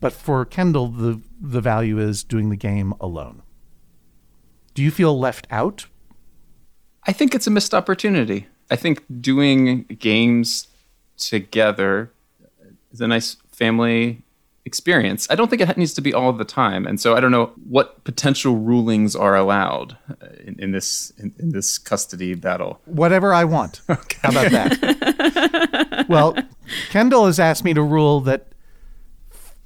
But for Kendall, the, the value is doing the game alone. Do you feel left out?
I think it's a missed opportunity. I think doing games together is a nice family experience. I don't think it needs to be all the time, and so I don't know what potential rulings are allowed uh, in, in this in, in this custody battle.
Whatever I want. <laughs> How about that? <laughs> well, Kendall has asked me to rule that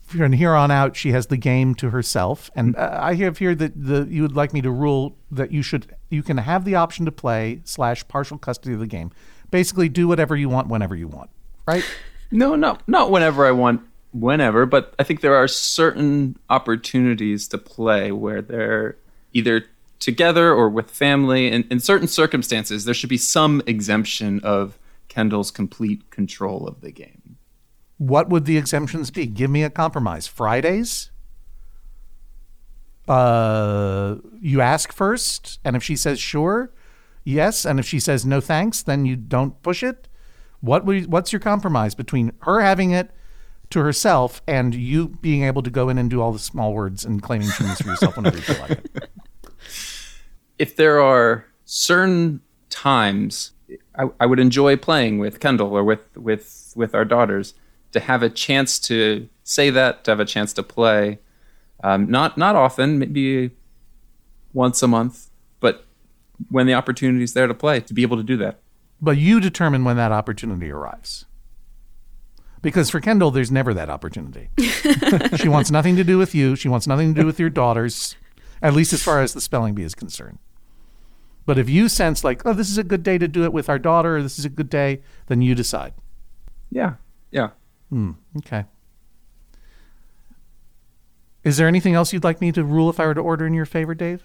from here on out she has the game to herself, and uh, I have here that the you would like me to rule that you should you can have the option to play slash partial custody of the game. Basically, do whatever you want whenever you want. Right? <laughs>
No, no, not whenever I want, whenever, but I think there are certain opportunities to play where they're either together or with family. And in certain circumstances, there should be some exemption of Kendall's complete control of the game.
What would the exemptions be? Give me a compromise. Fridays? Uh, you ask first, and if she says sure, yes, and if she says no thanks, then you don't push it. What what's your compromise between her having it to herself and you being able to go in and do all the small words and claiming things for yourself whenever you feel like it? <laughs>
if there are certain times I, I would enjoy playing with Kendall or with with with our daughters to have a chance to say that to have a chance to play um, not not often maybe once a month but when the opportunity is there to play to be able to do that
But you determine when that opportunity arrives. Because for Kendall, there's never that opportunity. <laughs> she wants nothing to do with you. She wants nothing to do with your daughters, at least as far as the spelling bee is concerned. But if you sense like, oh, this is a good day to do it with our daughter, or this is a good day, then you decide.
yeah yeah
Okay. Is there anything else you'd like me to rule if I were to order in your favor, Dave?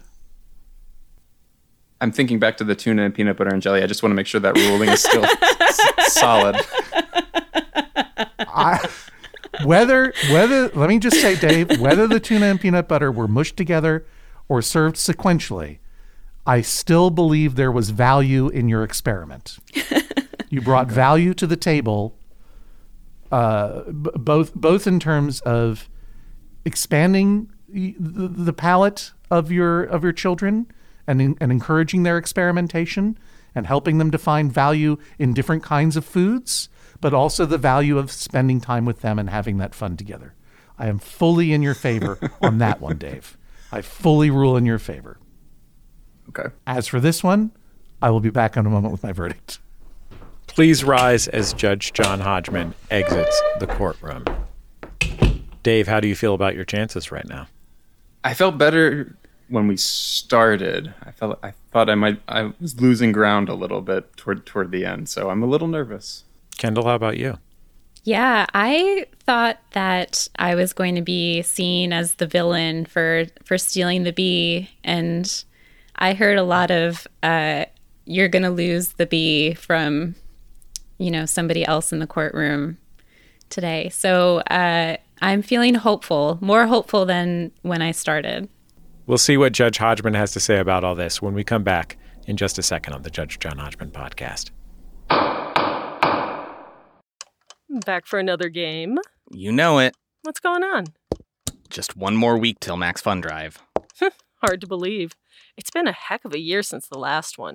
I'm thinking back to the tuna and peanut butter and jelly I just want to make sure that ruling is still s- solid
I, whether whether let me just say, Dave, whether the tuna and peanut butter were mushed together or served sequentially, I still believe there was value in your experiment. You brought value to the table, uh, b- both both in terms of expanding the, the palette of your of your children and in, and encouraging their experimentation and helping them to find value in different kinds of foods, but also the value of spending time with them and having that fun together. I am fully in your favor <laughs> on that one, Dave. I fully rule in your favor.
Okay.
As for this one, I will be back in a moment with my verdict.
Please rise as Judge John Hodgman exits the courtroom. Dave, how do you feel about your chances right now?
I felt better when we started. I felt I thought I might I was losing ground a little bit toward toward the end, so I'm a little nervous.
Kendall, how about you?
Yeah, I thought that I was going to be seen as the villain for for stealing the bee, and I heard a lot of uh, "you're going to lose the bee" from you know somebody else in the courtroom today. So uh, I'm feeling hopeful, more hopeful than when I started.
We'll see what Judge Hodgman has to say about all this when we come back in just a second on the Judge John Hodgman podcast.
Back for another game.
You know it.
What's going on?
Just one more week till Max Fun Drive. <laughs>
Hard to believe. It's been a heck of a year since the last one.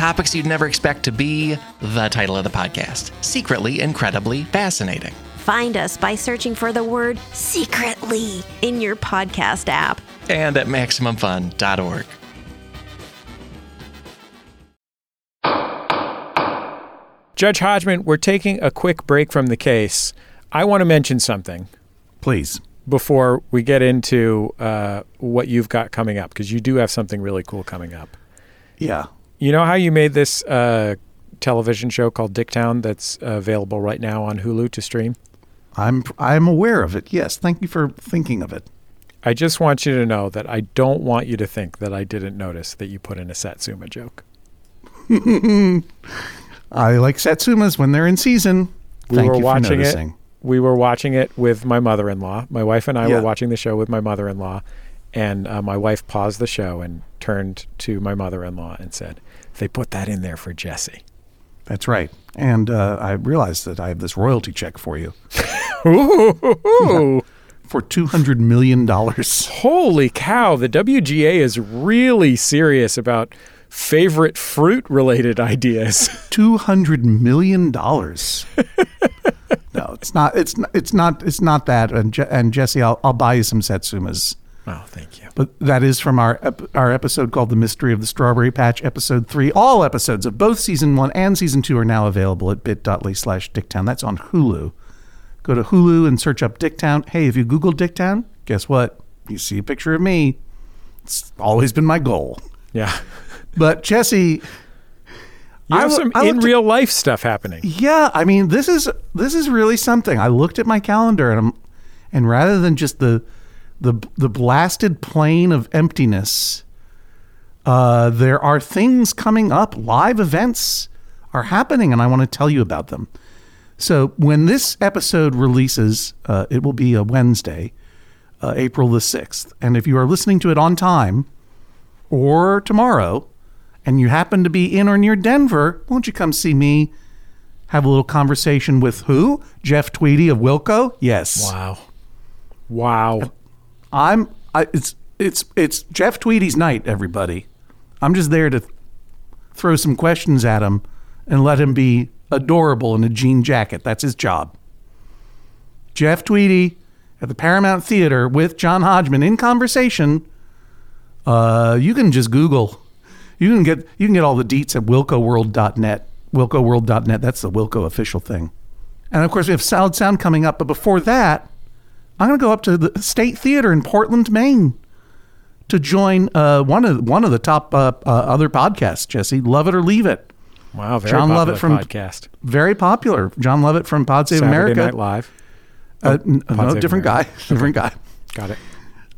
Topics you'd never expect to be the title of the podcast Secretly Incredibly Fascinating.
Find us by searching for the word secretly in your podcast app.
And at MaximumFun.org.
Judge Hodgman, we're taking a quick break from the case. I want to mention something
Please.
before we get into uh, what you've got coming up, because you do have something really cool coming up.
Yeah.
You know how you made this uh, television show called Dicktown that's available right now on Hulu to stream?
I'm I'm aware of it. Yes. Thank you for thinking of it.
I just want you to know that I don't want you to think that I didn't notice that you put in a Satsuma joke. <laughs>
I like Satsumas when they're in season.
We
Thank
were
you for
watching it. We were watching it with my mother-in-law. My wife and I
Yeah.
were watching the show with my mother-in-law, and uh, my wife paused the show and turned to my mother-in-law and said, "They put that in there for Jesse."
That's right. And uh, I realized that I have this royalty check for you <laughs>
Ooh, <laughs>
for two hundred million dollars.
holy cow! The WGA is really serious about favorite fruit-related ideas. <laughs>
Two hundred million dollars. no, it's not. It's not. It's not. It's not that. And Je- and Jesse, I'll I'll buy you some Satsumas.
Oh, thank you.
But that is from our our episode called "The Mystery of the Strawberry Patch," episode three. All episodes of both season one and season two are now available at bit.ly slash Dicktown. That's on Hulu. Go to Hulu and search up Dicktown. Hey, if you Google Dicktown, guess what? You see a picture of me. It's always been my goal.
Yeah,
But Jesse,
you have
I
some
I
in
at-
real life stuff happening.
Yeah, I mean, this is this is really something. I looked at my calendar and I'm, and rather than just the the the blasted plane of emptiness, uh, there are things coming up. Live events are happening, and I want to tell you about them. So when this episode releases, uh, it will be a Wednesday, uh, April the sixth. And if you are listening to it on time or tomorrow, and you happen to be in or near Denver, won't you come see me? Have a little conversation with who? Jeff Tweedy of Wilco? Yes.
Wow, wow.
I'm I, it's it's it's Jeff Tweedy's night, everybody. I'm just there to throw some questions at him and let him be adorable in a jean jacket. That's his job. Jeff Tweedy at the Paramount Theater with John Hodgman in conversation. Uh, you can just Google. You can get you can get all the deets at wilcoworld.net. Wilcoworld.net. That's the Wilco official thing. And of course, we have Solid Sound coming up. But before that, I'm going to go up to the State Theater in Portland, Maine, to join uh, one of one of the top uh, uh, other podcasts. Jesse, love it or leave it.
Wow, very
John
popular
Lovett from
podcast.
Very popular. Jon Lovett from Pod Save
Saturday
America.
Night Live.
Uh, n- no,
Save
different
America.
guy. <laughs> Different guy. <laughs>
Got it.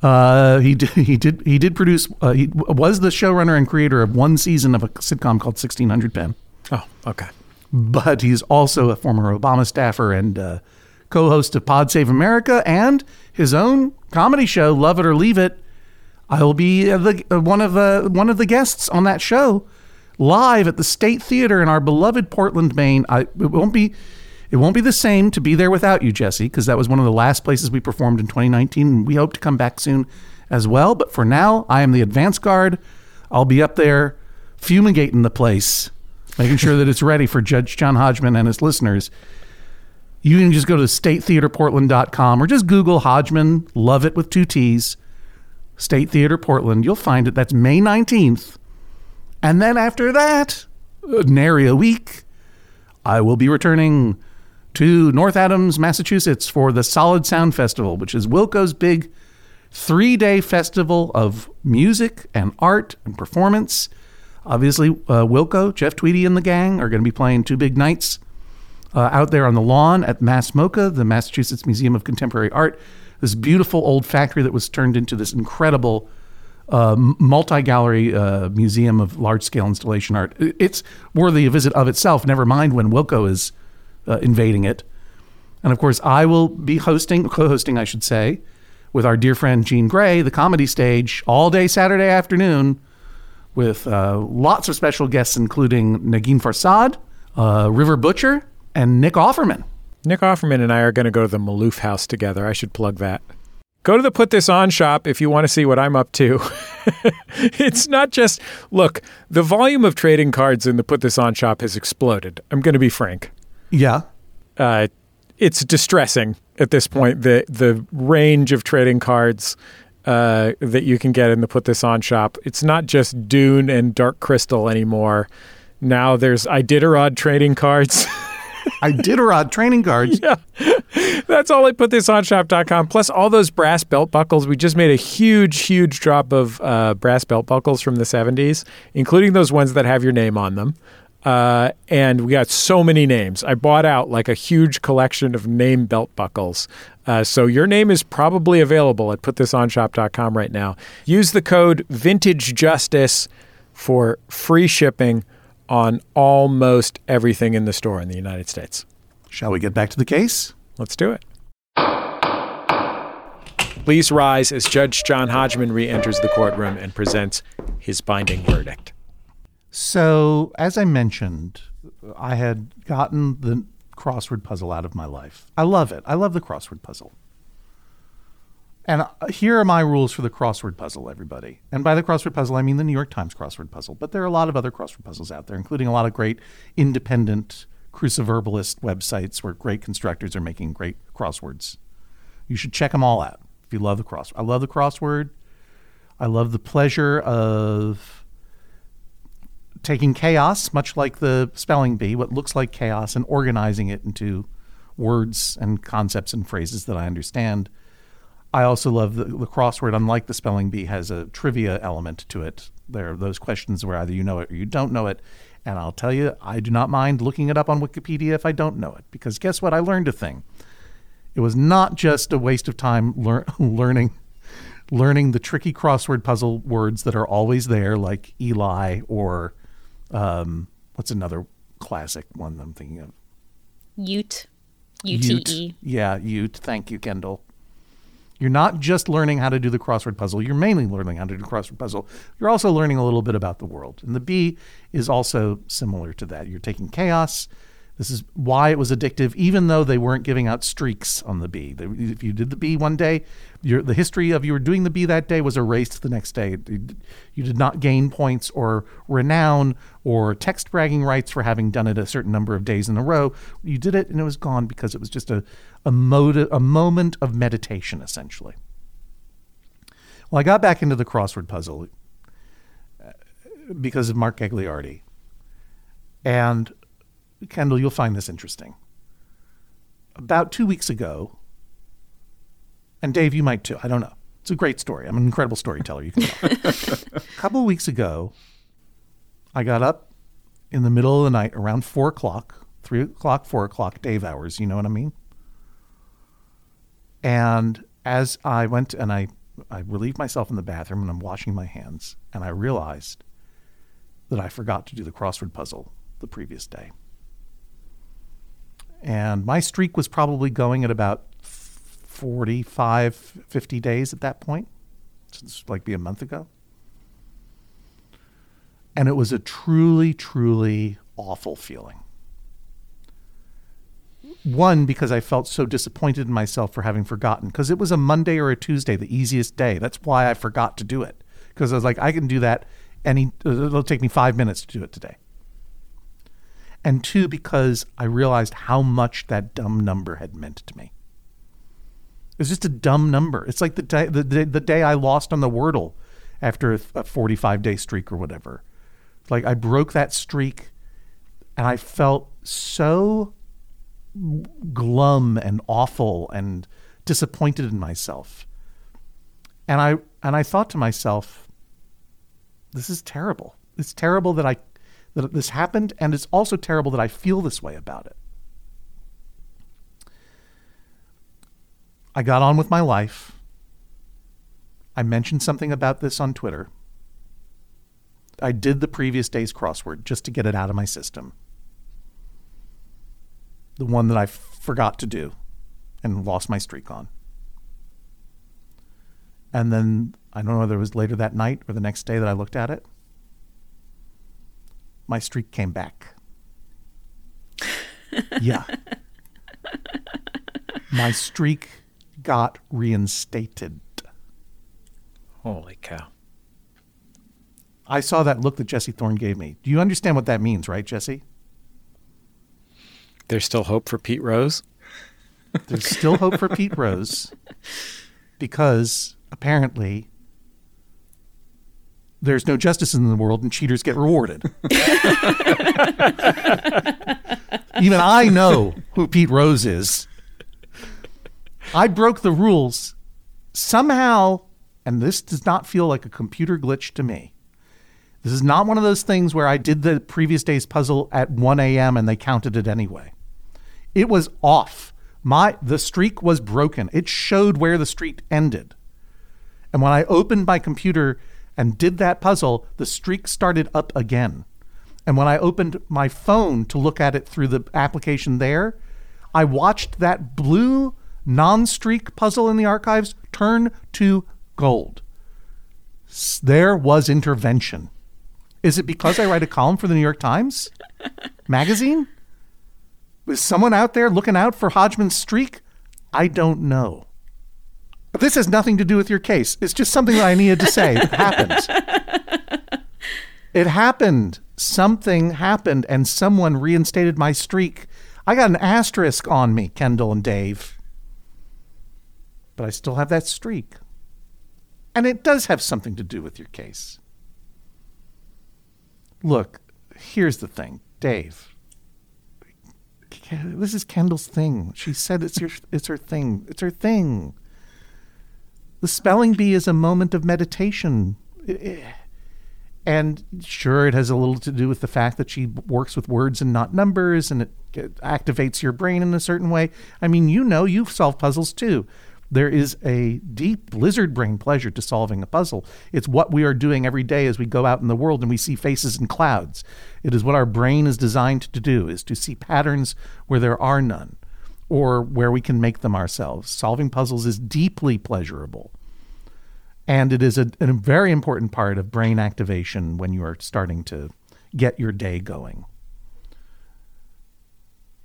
Uh, he did, he did he did produce. Uh, he was the showrunner and creator of one season of a sitcom called 1600 Penn.
Oh, okay.
But he's also a former Obama staffer and uh, co-host of Pod Save America and his own comedy show, Love It or Leave It. I will be uh, the uh, one of uh, one of the guests on that show live at the State Theater in our beloved Portland, Maine. I, it won't be it won't be the same to be there without you, Jesse, because that was one of the last places we performed in 2019. and We hope to come back soon as well. But for now, I am the advance guard. I'll be up there fumigating the place, making sure that it's ready for Judge John Hodgman and his listeners. You can just go to statetheaterportland.com or just Google Hodgman, Lovett with two T's, State Theater Portland. You'll find it. That's May 19th. And then after that, uh, nary a week, I will be returning to North Adams, Massachusetts for the Solid Sound Festival, which is Wilco's big three day festival of music and art and performance. Obviously, uh, Wilco, Jeff Tweedy, and the gang are going to be playing two big nights uh, out there on the lawn at Mass MoCA, the Massachusetts Museum of Contemporary Art. This beautiful old factory that was turned into this incredible uh, multi gallery uh, museum of large scale installation art. It's worthy a visit of itself, never mind when Wilco is uh, invading it. And of course, I will be hosting, co hosting, I should say, with our dear friend Jean Grae, the comedy stage, all day Saturday afternoon with uh, lots of special guests, including Negin Farsad, uh, River Butcher, and Nick Offerman.
Nick Offerman and I are going to go to the Maloof House together. I should plug that. Go to the Put This On shop if you want to see what I'm up to. <laughs> it's not just, look, the volume of trading cards in the Put This On shop has exploded. I'm going to be frank.
Yeah.
Uh, it's distressing at this point, the, the range of trading cards uh, that you can get in the Put This On shop. It's not just Dune and Dark Crystal anymore. Now there's Iditarod trading cards. <laughs>
Iditarod training cards. <laughs>
yeah. That's all at putthisonshop.com. Plus all those brass belt buckles. We just made a huge, huge drop of uh, brass belt buckles from the 70s, including those ones that have your name on them. Uh, and we got so many names. I bought out like a huge collection of name belt buckles. Uh, so your name is probably available at putthisonshop.com right now. Use the code Vintage Justice for free shipping on almost everything in the store in the United States.
Shall we get back to the case?
Let's do it. Please rise as Judge John Hodgman re enters the courtroom and presents his binding verdict.
So, as I mentioned, I had gotten the crossword puzzle out of my life. I love it. I love the crossword puzzle. And uh, here are my rules for the crossword puzzle, everybody. And by the crossword puzzle, I mean the New York Times crossword puzzle. But there are a lot of other crossword puzzles out there, including a lot of great independent cruciverbalist websites where great constructors are making great crosswords. You should check them all out if you love the crossword. I love the crossword. I love the pleasure of taking chaos, much like the spelling bee, what looks like chaos, and organizing it into words and concepts and phrases that I understand. I also love the, the crossword, unlike the spelling bee, has a trivia element to it. There are those questions where either you know it or you don't know it. And I'll tell you, I do not mind looking it up on Wikipedia if I don't know it, because guess what? I learned a thing. It was not just a waste of time lear- <laughs> learning learning the tricky crossword puzzle words that are always there, like Eli or um, what's another classic one I'm thinking of?
Ute. UTE.
Yeah, Ute. Thank you, Kendall. You're not just learning how to do the crossword puzzle. You're mainly learning how to do the crossword puzzle. You're also learning a little bit about the world. And the B is also similar to that. You're taking chaos, This is why it was addictive, even though they weren't giving out streaks on the B. If you did the B one day, your, the history of you were doing the B that day was erased the next day. You, you did not gain points or renown or text bragging rights for having done it a certain number of days in a row. You did it and it was gone because it was just a, a, a moment of meditation, essentially. Well, I got back into the crossword puzzle uh, because of Mark Gagliardi. And Kendall, you'll find this interesting. About two weeks ago, and Dave, you might too. I don't know. It's a great story. I'm an incredible storyteller. You can tell. <laughs> a couple of weeks ago, I got up in the middle of the night around four o'clock, three o'clock, four o'clock, Dave hours. You know what I mean? And as I went and I, I relieved myself in the bathroom and I'm washing my hands, and I realized that I forgot to do the crossword puzzle the previous day. And my streak was probably going at about 45, 50 days at that point. It's like be a month ago. And it was a truly, truly awful feeling. One, because I felt so disappointed in myself for having forgotten, because it was a Monday or a Tuesday, the easiest day. That's why I forgot to do it. Because I was like, I can do that any, it'll take me five minutes to do it today and two, because I realized how much that dumb number had meant to me. It was just a dumb number. It's like the day, the, the, the day I lost on the Wordle after a, a 45 day streak or whatever. Like I broke that streak and I felt so glum and awful and disappointed in myself. And I and I thought to myself, this is terrible. It's terrible that I that this happened, and it's also terrible that I feel this way about it. I got on with my life. I mentioned something about this on Twitter. I did the previous day's crossword just to get it out of my system. The one that I forgot to do and lost my streak on. And then I don't know whether it was later that night or the next day that I looked at it my streak came back. <laughs> yeah. My streak got reinstated.
Holy cow.
I saw that look that Jesse Thorn gave me. Do you understand what that means, right, Jesse?
There's still hope for Pete Rose?
There's still hope for Pete Rose because apparently there's no justice in the world and cheaters get rewarded. <laughs> Even I know who Pete Rose is. I broke the rules somehow, and this does not feel like a computer glitch to me. This is not one of those things where I did the previous day's puzzle at 1 a.m. and they counted it anyway. It was off. My the streak was broken. It showed where the streak ended. And when I opened my computer and did that puzzle, the streak started up again. And when I opened my phone to look at it through the application there, I watched that blue non streak puzzle in the archives turn to gold. There was intervention. Is it because I write a column for the New York Times magazine? Was someone out there looking out for Hodgman's streak? I don't know. But this has nothing to do with your case. It's just something that I needed to say. It happened. <laughs> It happened. Something happened, and someone reinstated my streak. I got an asterisk on me, Kendall and Dave. But I still have that streak. And it does have something to do with your case. Look, here's the thing, Dave. This is Kendall's thing. She said it's your, <laughs> it's her thing. It's her thing. The spelling bee is a moment of meditation. And sure, it has a little to do with the fact that she works with words and not numbers, and it activates your brain in a certain way. I mean, you know, you've solved puzzles too. There is a deep lizard brain pleasure to solving a puzzle. It's what we are doing every day as we go out in the world and we see faces in clouds. It is what our brain is designed to do, is to see patterns where there are none or where we can make them ourselves. Solving puzzles is deeply pleasurable. And it is a, a very important part of brain activation when you are starting to get your day going.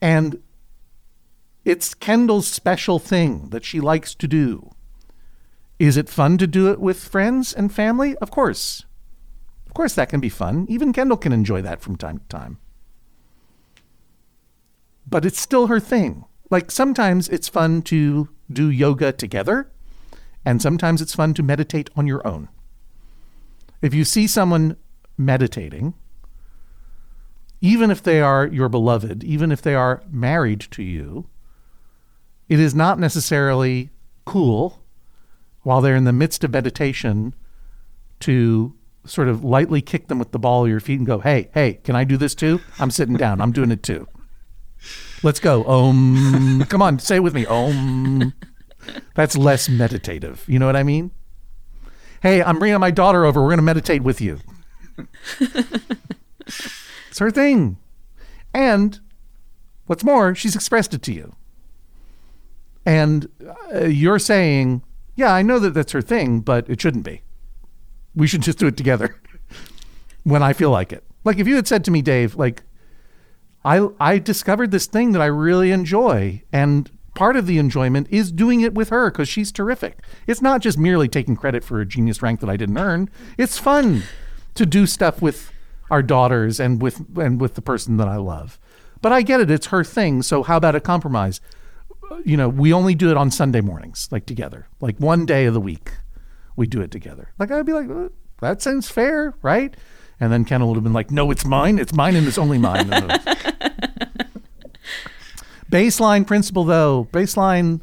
And it's Kendall's special thing that she likes to do. Is it fun to do it with friends and family? Of course. Of course, that can be fun. Even Kendall can enjoy that from time to time. But it's still her thing. Like sometimes it's fun to do yoga together, and sometimes it's fun to meditate on your own. If you see someone meditating, even if they are your beloved, even if they are married to you, it is not necessarily cool while they're in the midst of meditation to sort of lightly kick them with the ball of your feet and go, hey, hey, can I do this too? I'm sitting down. I'm doing it too. Let's go. Om. Come on, say it with me. Om. That's less meditative. You know what I mean? Hey, I'm bringing my daughter over. We're going to meditate with you. <laughs> it's her thing. And what's more, she's expressed it to you. And uh, you're saying, yeah, I know that that's her thing, but it shouldn't be. We should just do it together <laughs> when I feel like it. Like if you had said to me, Dave, like, I, I discovered this thing that I really enjoy. And part of the enjoyment is doing it with her because she's terrific. It's not just merely taking credit for a genius rank that I didn't earn. It's fun to do stuff with our daughters and with and with the person that I love. But I get it, it's her thing. So how about a compromise? You know, we only do it on Sunday mornings, like together. Like one day of the week, we do it together. Like I'd be like, "Uh, that sounds fair, right? And then Kendall would have been like, no, it's mine. It's mine and it's only mine. <laughs> baseline principle, though, baseline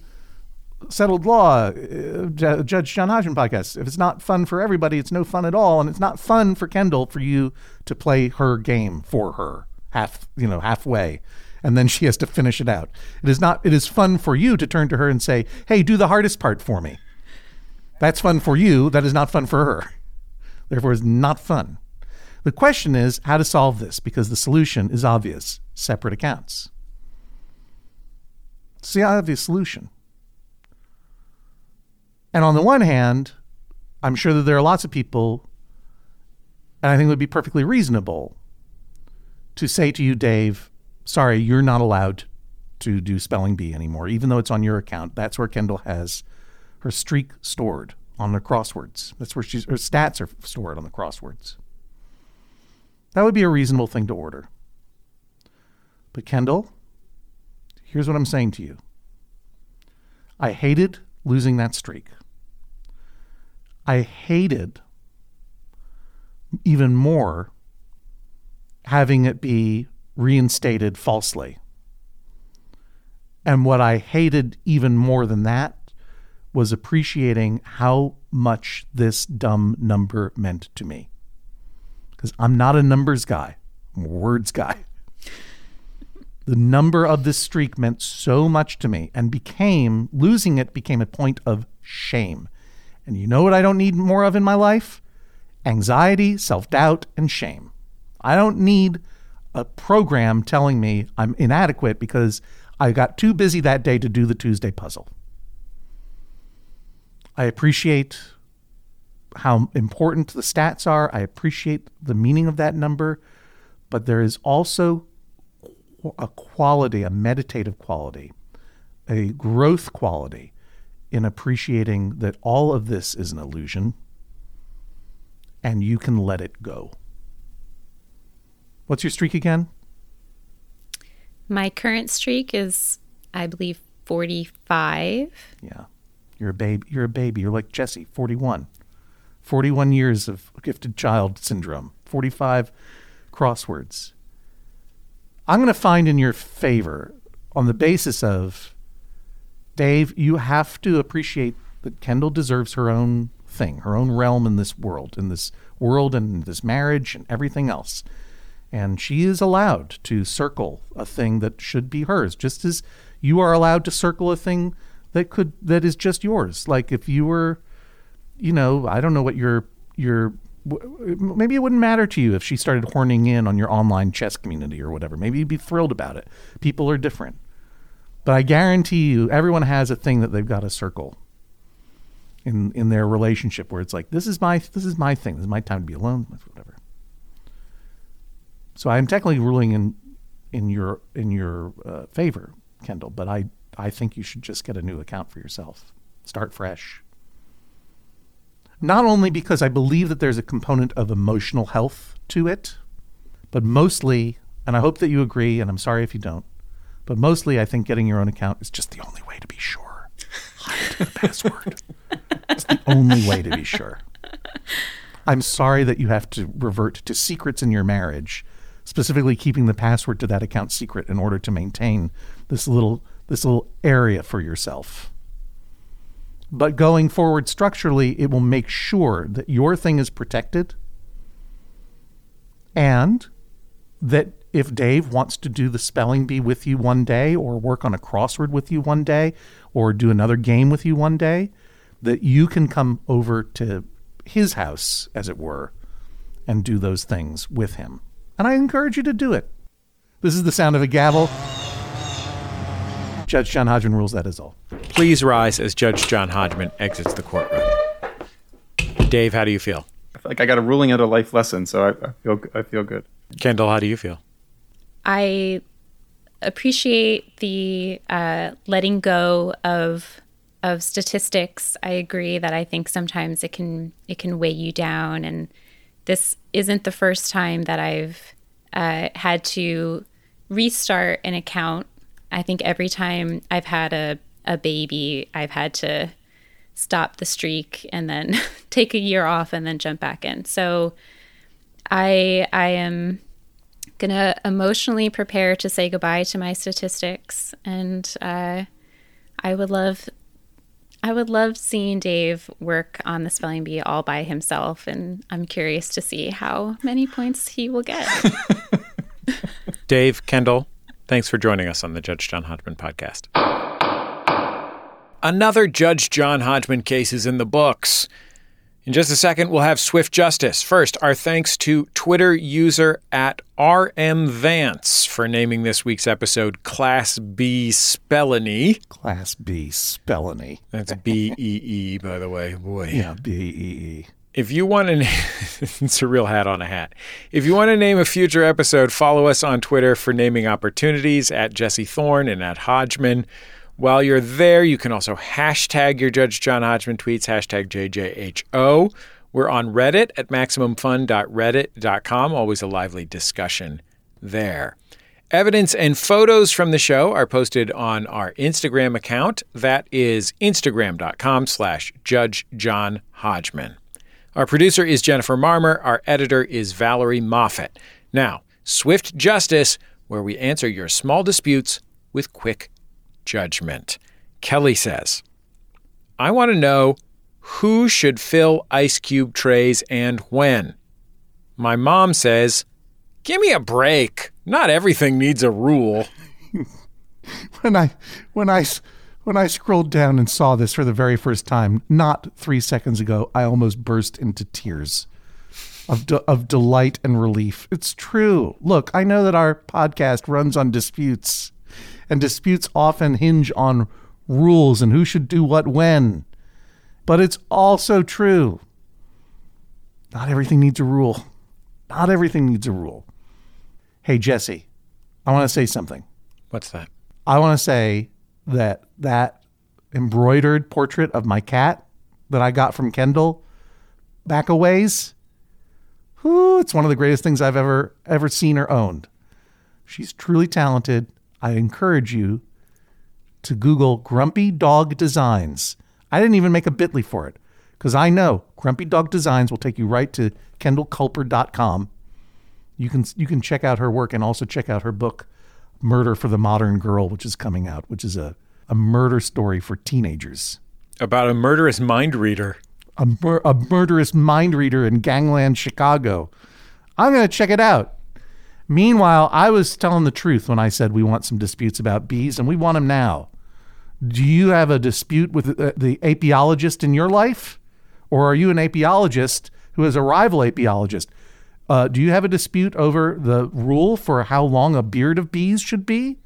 settled law, uh, Ju- Judge John Hodgman podcast. If it's not fun for everybody, it's no fun at all, and it's not fun for Kendall for you to play her game for her half, you know, halfway, and then she has to finish it out. It is not. It is fun for you to turn to her and say, "Hey, do the hardest part for me." That's fun for you. That is not fun for her. Therefore, it's not fun. The question is how to solve this because the solution is obvious separate accounts. It's the obvious solution. And on the one hand, I'm sure that there are lots of people, and I think it would be perfectly reasonable to say to you, Dave, sorry, you're not allowed to do spelling bee anymore, even though it's on your account. That's where Kendall has her streak stored on the crosswords. That's where she's her stats are stored on the crosswords. That would be a reasonable thing to order. But Kendall, here's what I'm saying to you. I hated losing that streak. I hated even more having it be reinstated falsely. And what I hated even more than that was appreciating how much this dumb number meant to me. Because I'm not a numbers guy, I'm a words guy. The number of this streak meant so much to me and became, losing it became a point of shame. And you know what I don't need more of in my life? Anxiety, self doubt, and shame. I don't need a program telling me I'm inadequate because I got too busy that day to do the Tuesday puzzle. I appreciate how important the stats are. I appreciate the meaning of that number, but there is also a quality, a meditative quality, a growth quality in appreciating that all of this is an illusion and you can let it go. What's your streak again?
My current streak is, I believe, 45.
Yeah. You're a baby. You're a baby. You're like Jesse, 41. 41 years of gifted child syndrome. 45 crosswords. I'm going to find in your favor on the basis of Dave, you have to appreciate that Kendall deserves her own thing, her own realm in this world, in this world and this marriage and everything else. And she is allowed to circle a thing that should be hers, just as you are allowed to circle a thing that could that is just yours. Like if you were, you know, I don't know what your your maybe it wouldn't matter to you if she started horning in on your online chess community or whatever. Maybe you'd be thrilled about it. People are different. But I guarantee you everyone has a thing that they've got to circle in in their relationship where it's like this is my this is my thing. This is my time to be alone, whatever. So I'm technically ruling in in your in your uh, favor, Kendall. But I I think you should just get a new account for yourself. Start fresh. Not only because I believe that there's a component of emotional health to it, but mostly, and I hope that you agree, and I'm sorry if you don't, but mostly I think getting your own account is just the only way to be sure. The password. It's the only way to be sure. I'm sorry that you have to revert to secrets in your marriage, specifically keeping the password to that account secret in order to maintain this little this little area for yourself. But going forward structurally, it will make sure that your thing is protected and that if Dave wants to do the spelling bee with you one day or work on a crossword with you one day or do another game with you one day, that you can come over to his house, as it were, and do those things with him. And I encourage you to do it. This is the sound of a gavel. Judge John Hodgman rules that is all.
Please rise as Judge John Hodgman exits the courtroom. Dave, how do you feel?
I feel like I got a ruling out a life lesson, so I, I feel I feel good.
Kendall, how do you feel?
I appreciate the uh, letting go of of statistics. I agree that I think sometimes it can it can weigh you down, and this isn't the first time that I've uh, had to restart an account. I think every time I've had a a baby, I've had to stop the streak and then <laughs> take a year off and then jump back in. So I I am gonna emotionally prepare to say goodbye to my statistics and uh, I would love I would love seeing Dave work on the spelling bee all by himself and I'm curious to see how many points he will get. <laughs>
Dave, Kendall, thanks for joining us on the Judge John Hodgman podcast. Another Judge John Hodgman case is in the books. In just a second, we'll have Swift Justice. First, our thanks to Twitter user at RMVance for naming this week's episode Class B Spellany.
Class B Spellany.
That's B E E, by the way. Boy.
Yeah, B E E.
If you want to, <laughs> it's a real hat on a hat. If you want to name a future episode, follow us on Twitter for naming opportunities at Jesse Thorn and at Hodgman. While you're there, you can also hashtag your Judge John Hodgman tweets, hashtag JJHO. We're on Reddit at MaximumFun.reddit.com. Always a lively discussion there. Evidence and photos from the show are posted on our Instagram account. That is instagram.com slash Judge John Hodgman. Our producer is Jennifer Marmer. Our editor is Valerie Moffat. Now, Swift Justice, where we answer your small disputes with quick judgment. Kelly says, I want to know who should fill ice cube trays and when. My mom says, Give me a break. Not everything needs a rule. <laughs>
when I when I when I scrolled down and saw this for the very first time, not three seconds ago, I almost burst into tears of de- of delight and relief. It's true. Look, I know that our podcast runs on disputes, and disputes often hinge on rules and who should do what when. But it's also true. Not everything needs a rule. Not everything needs a rule. Hey, Jesse, I want to say something.
What's that?
I want to say that that embroidered portrait of my cat that I got from Kendall back a ways, whew, it's one of the greatest things I've ever ever seen or owned. She's truly talented. I encourage you to Google Grumpy Dog Designs. I didn't even make a bit.ly for it because I know Grumpy Dog Designs will take you right to kendallkulper.com. You can you can check out her work and also check out her book Murder for the Modern Girl, which is coming out, which is a, a murder story for teenagers.
About a murderous mind reader.
A, mur- a murderous mind reader in gangland Chicago. I'm going to check it out. Meanwhile, I was telling the truth when I said we want some disputes about bees, and we want them now. Do you have a dispute with the, the apiologist in your life? Or are you an apiologist who is a rival apiologist? Uh, do you have a dispute over the rule for how long a beard of bees should be?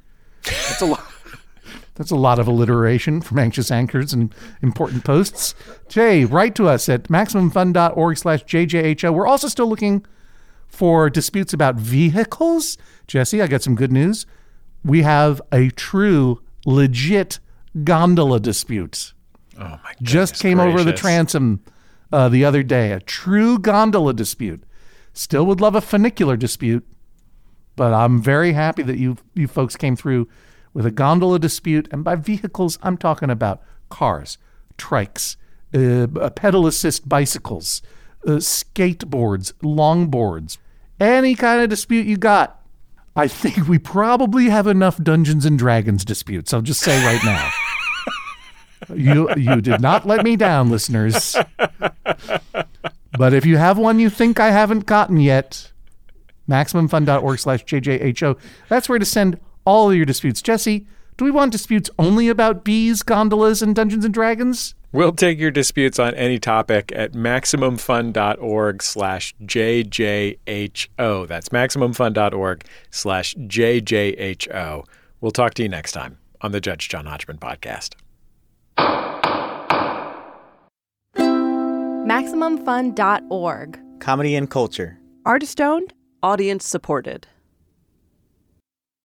That's a lot. <laughs> That's a lot of alliteration from anxious anchors and important posts. Jay, write to us at maximumfun.org slash JJHO. We're also still looking For disputes about vehicles, Jesse, I got some good news. We have a true, legit gondola disputes.
Oh my
Just came over the transom uh, the other day. A true gondola dispute. Still would love a funicular dispute, but I'm very happy that you you folks came through with a gondola dispute. And by vehicles, I'm talking about cars, trikes, uh, pedal assist bicycles, uh, skateboards, longboards, any kind of dispute you got. I think we probably have enough Dungeons and Dragons disputes. I'll just say right now. you you did not let me down, listeners. But if you have one you think I haven't gotten yet, MaximumFun.org slash JJHO. That's where to send all your disputes. Jesse, do we want disputes only about bees, gondolas, and Dungeons and Dragons?
We'll take your disputes on any topic at MaximumFun.org slash JJHO. That's MaximumFun.org slash JJHO. We'll talk to you next time on the Judge John Hodgman podcast.
MaximumFun.org.
Comedy and culture.
Artist owned.
Audience supported.